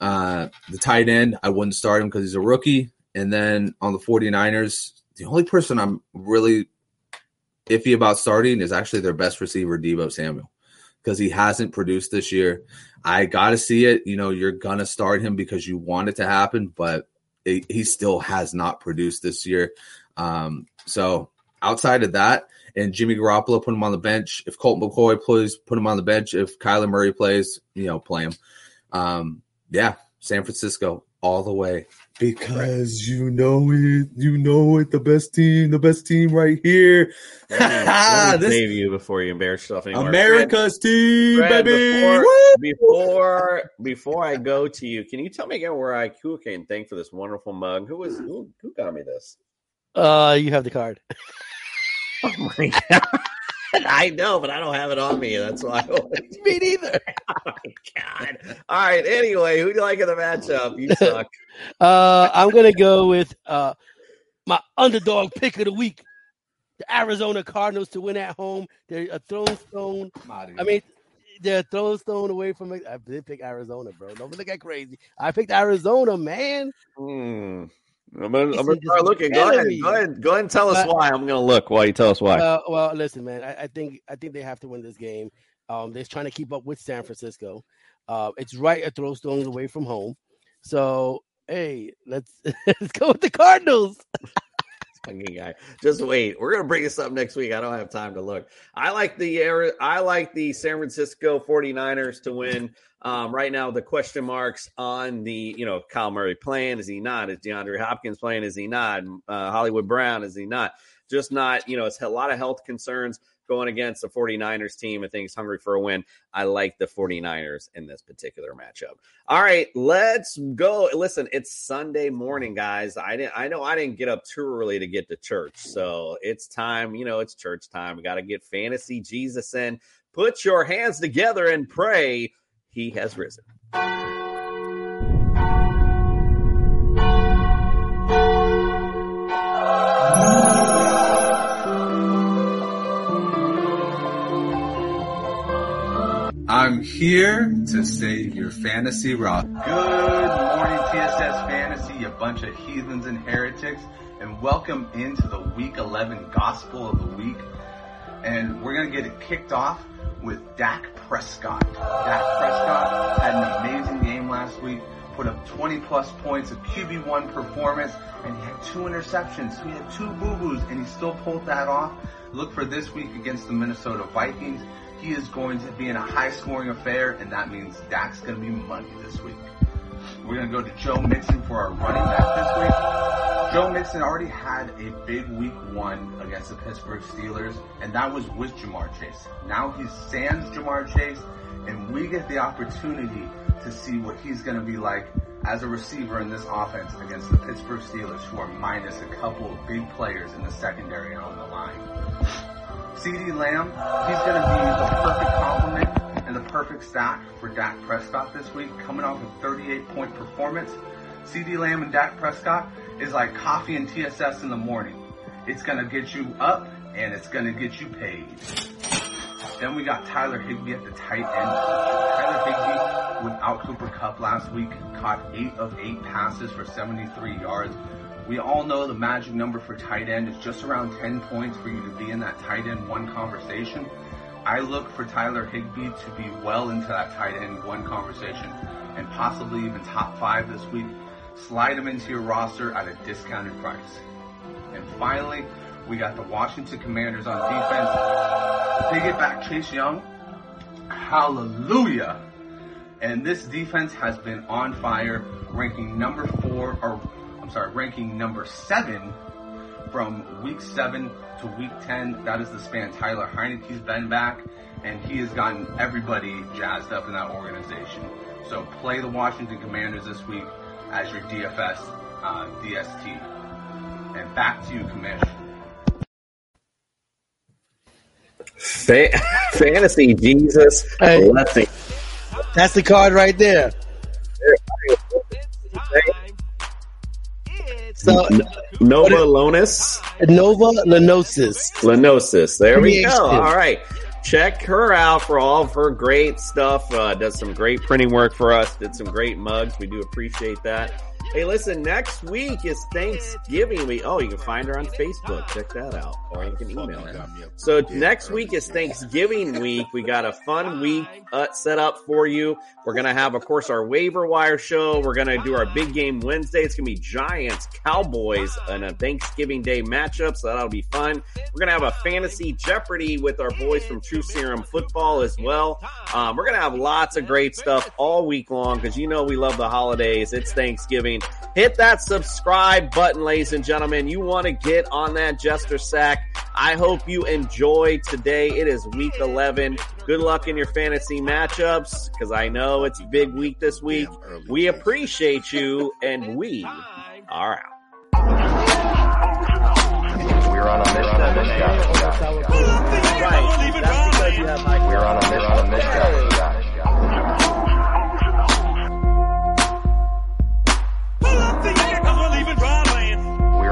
Uh, the tight end, I wouldn't start him because he's a rookie. And then on the 49ers, the only person I'm really iffy about starting is actually their best receiver, Deebo Samuel, because he hasn't produced this year. I got to see it. You know, you're going to start him because you want it to happen, but it, he still has not produced this year. Um, so outside of that, and Jimmy Garoppolo, put him on the bench. If Colt McCoy plays, put him on the bench. If Kyler Murray plays, you know, play him. Um, yeah, San Francisco all the way because you know it, you know it. The best team, the best team right here. Let me save you before you embarrass yourself anymore. America's Fred, team, Fred, baby. Before, before before I go to you, can you tell me again where I who can thank for this wonderful mug? Who was who, who got me this? Uh, you have the card. Oh my god. I know, but I don't have it on me. That's why. Me neither. oh god! All right. Anyway, who do you like in the matchup? You suck. Uh, I'm gonna go with uh my underdog pick of the week, the Arizona Cardinals to win at home. They're a throne stone. I mean, they're a throne stone away from it. I did pick Arizona, bro. Don't look at crazy. I picked Arizona, man. Hmm. I'm gonna, I'm gonna start looking. Go ahead. Go ahead. Go ahead and tell us But- why. I'm gonna look while you tell us why. Well, well, listen, man. I, I think I think they have to win this game. Um, they're trying to keep up with San Francisco. Uh, it's right a throw stones away from home. So hey, let's let's go with the Cardinals. fucking guy. Just wait. We're gonna bring this up next week. I don't have time to look. I like the I like the San Francisco 49ers to win. Um, right now, the question marks on the you know Kyle Murray playing is he not? Is DeAndre Hopkins playing? Is he not? Uh, Hollywood Brown is he not? Just not. You know, it's a lot of health concerns going against the 49ers team. Think is hungry for a win. I like the 49ers in this particular matchup. All right, let's go. Listen, it's Sunday morning, guys. I didn't I know I didn't get up too early to get to church. So it's time, you know, it's church time. We got to get fantasy Jesus in. Put your hands together and pray. He has risen. Here to save your fantasy rock. Good morning, TSS Fantasy, you bunch of heathens and heretics, and welcome into the Week 11 Gospel of the Week. And we're going to get it kicked off with Dak Prescott. Dak Prescott had an amazing game last week, put up 20 plus points of QB1 performance, and he had two interceptions. He had two boo-boos, and he still pulled that off. Look for this week against the Minnesota Vikings. He is going to be in a high scoring affair, and that means Dak's going to be money this week. We're going to go to Joe Mixon for our running back this week. Joe Mixon already had a big week one against the Pittsburgh Steelers, and that was with Ja'Marr Chase. Now he's sans Ja'Marr Chase, and we get the opportunity to see what he's going to be like as a receiver in this offense against the Pittsburgh Steelers, who are minus a couple of big players in the secondary and on the line. CeeDee Lamb, he's going to be the perfect complement and the perfect stack for Dak Prescott this week, coming off a 38 point performance. CeeDee Lamb and Dak Prescott is like coffee and TSS in the morning. It's going to get you up and it's going to get you paid. Then we got Tyler Higbee at the tight end. Tyler Higbee, without Cooper Kupp last week, caught 8 of 8 passes for 73 yards. We all know the magic number for tight end is just around 10 points for you to be in that tight end one conversation. I look for Tyler Higbee to be well into that tight end one conversation and possibly even top five this week. Slide him into your roster at a discounted price. And finally, we got the Washington Commanders on defense. They get back Chase Young. Hallelujah. And this defense has been on fire, ranking number four, or I'm sorry, ranking number seven from week seven to week 10. That is the span Tyler Heinicke's been back, and he has gotten everybody jazzed up in that organization. So play the Washington Commanders this week as your DFS uh, DST. And back to you, Commish. Fa- fantasy Jesus Hey. blessing. That's the card right there. So Nova Lonis. Nova Lenosis. Lenosis. There we go. All right. Check her out for all of her great stuff. Uh, does some great printing work for us. Did some great mugs. We do appreciate that. Hey, listen, next week is Thanksgiving week. Oh, you can find her on Facebook. Check that out. Or you can email her. So next week is Thanksgiving week. We got a fun week uh, set up for you. We're going to have, of course, our waiver wire show. We're going to do our big game Wednesday. It's going to be Giants, Cowboys, and a Thanksgiving Day matchup. So that'll be fun. We're going to have a fantasy Jeopardy with our boys from True Serum Football as well. Um, we're going to have lots of great stuff all week long because you know we love the holidays. It's Thanksgiving. Hit that subscribe button, ladies and gentlemen. You want to get on that Jester Sack. I hope you enjoy today. It is week 11. Good luck in your fantasy matchups because I know it's a big week this week. We appreciate you and we are out. We're on a mission. Right. That's because you have my We're on a mission. On a mission.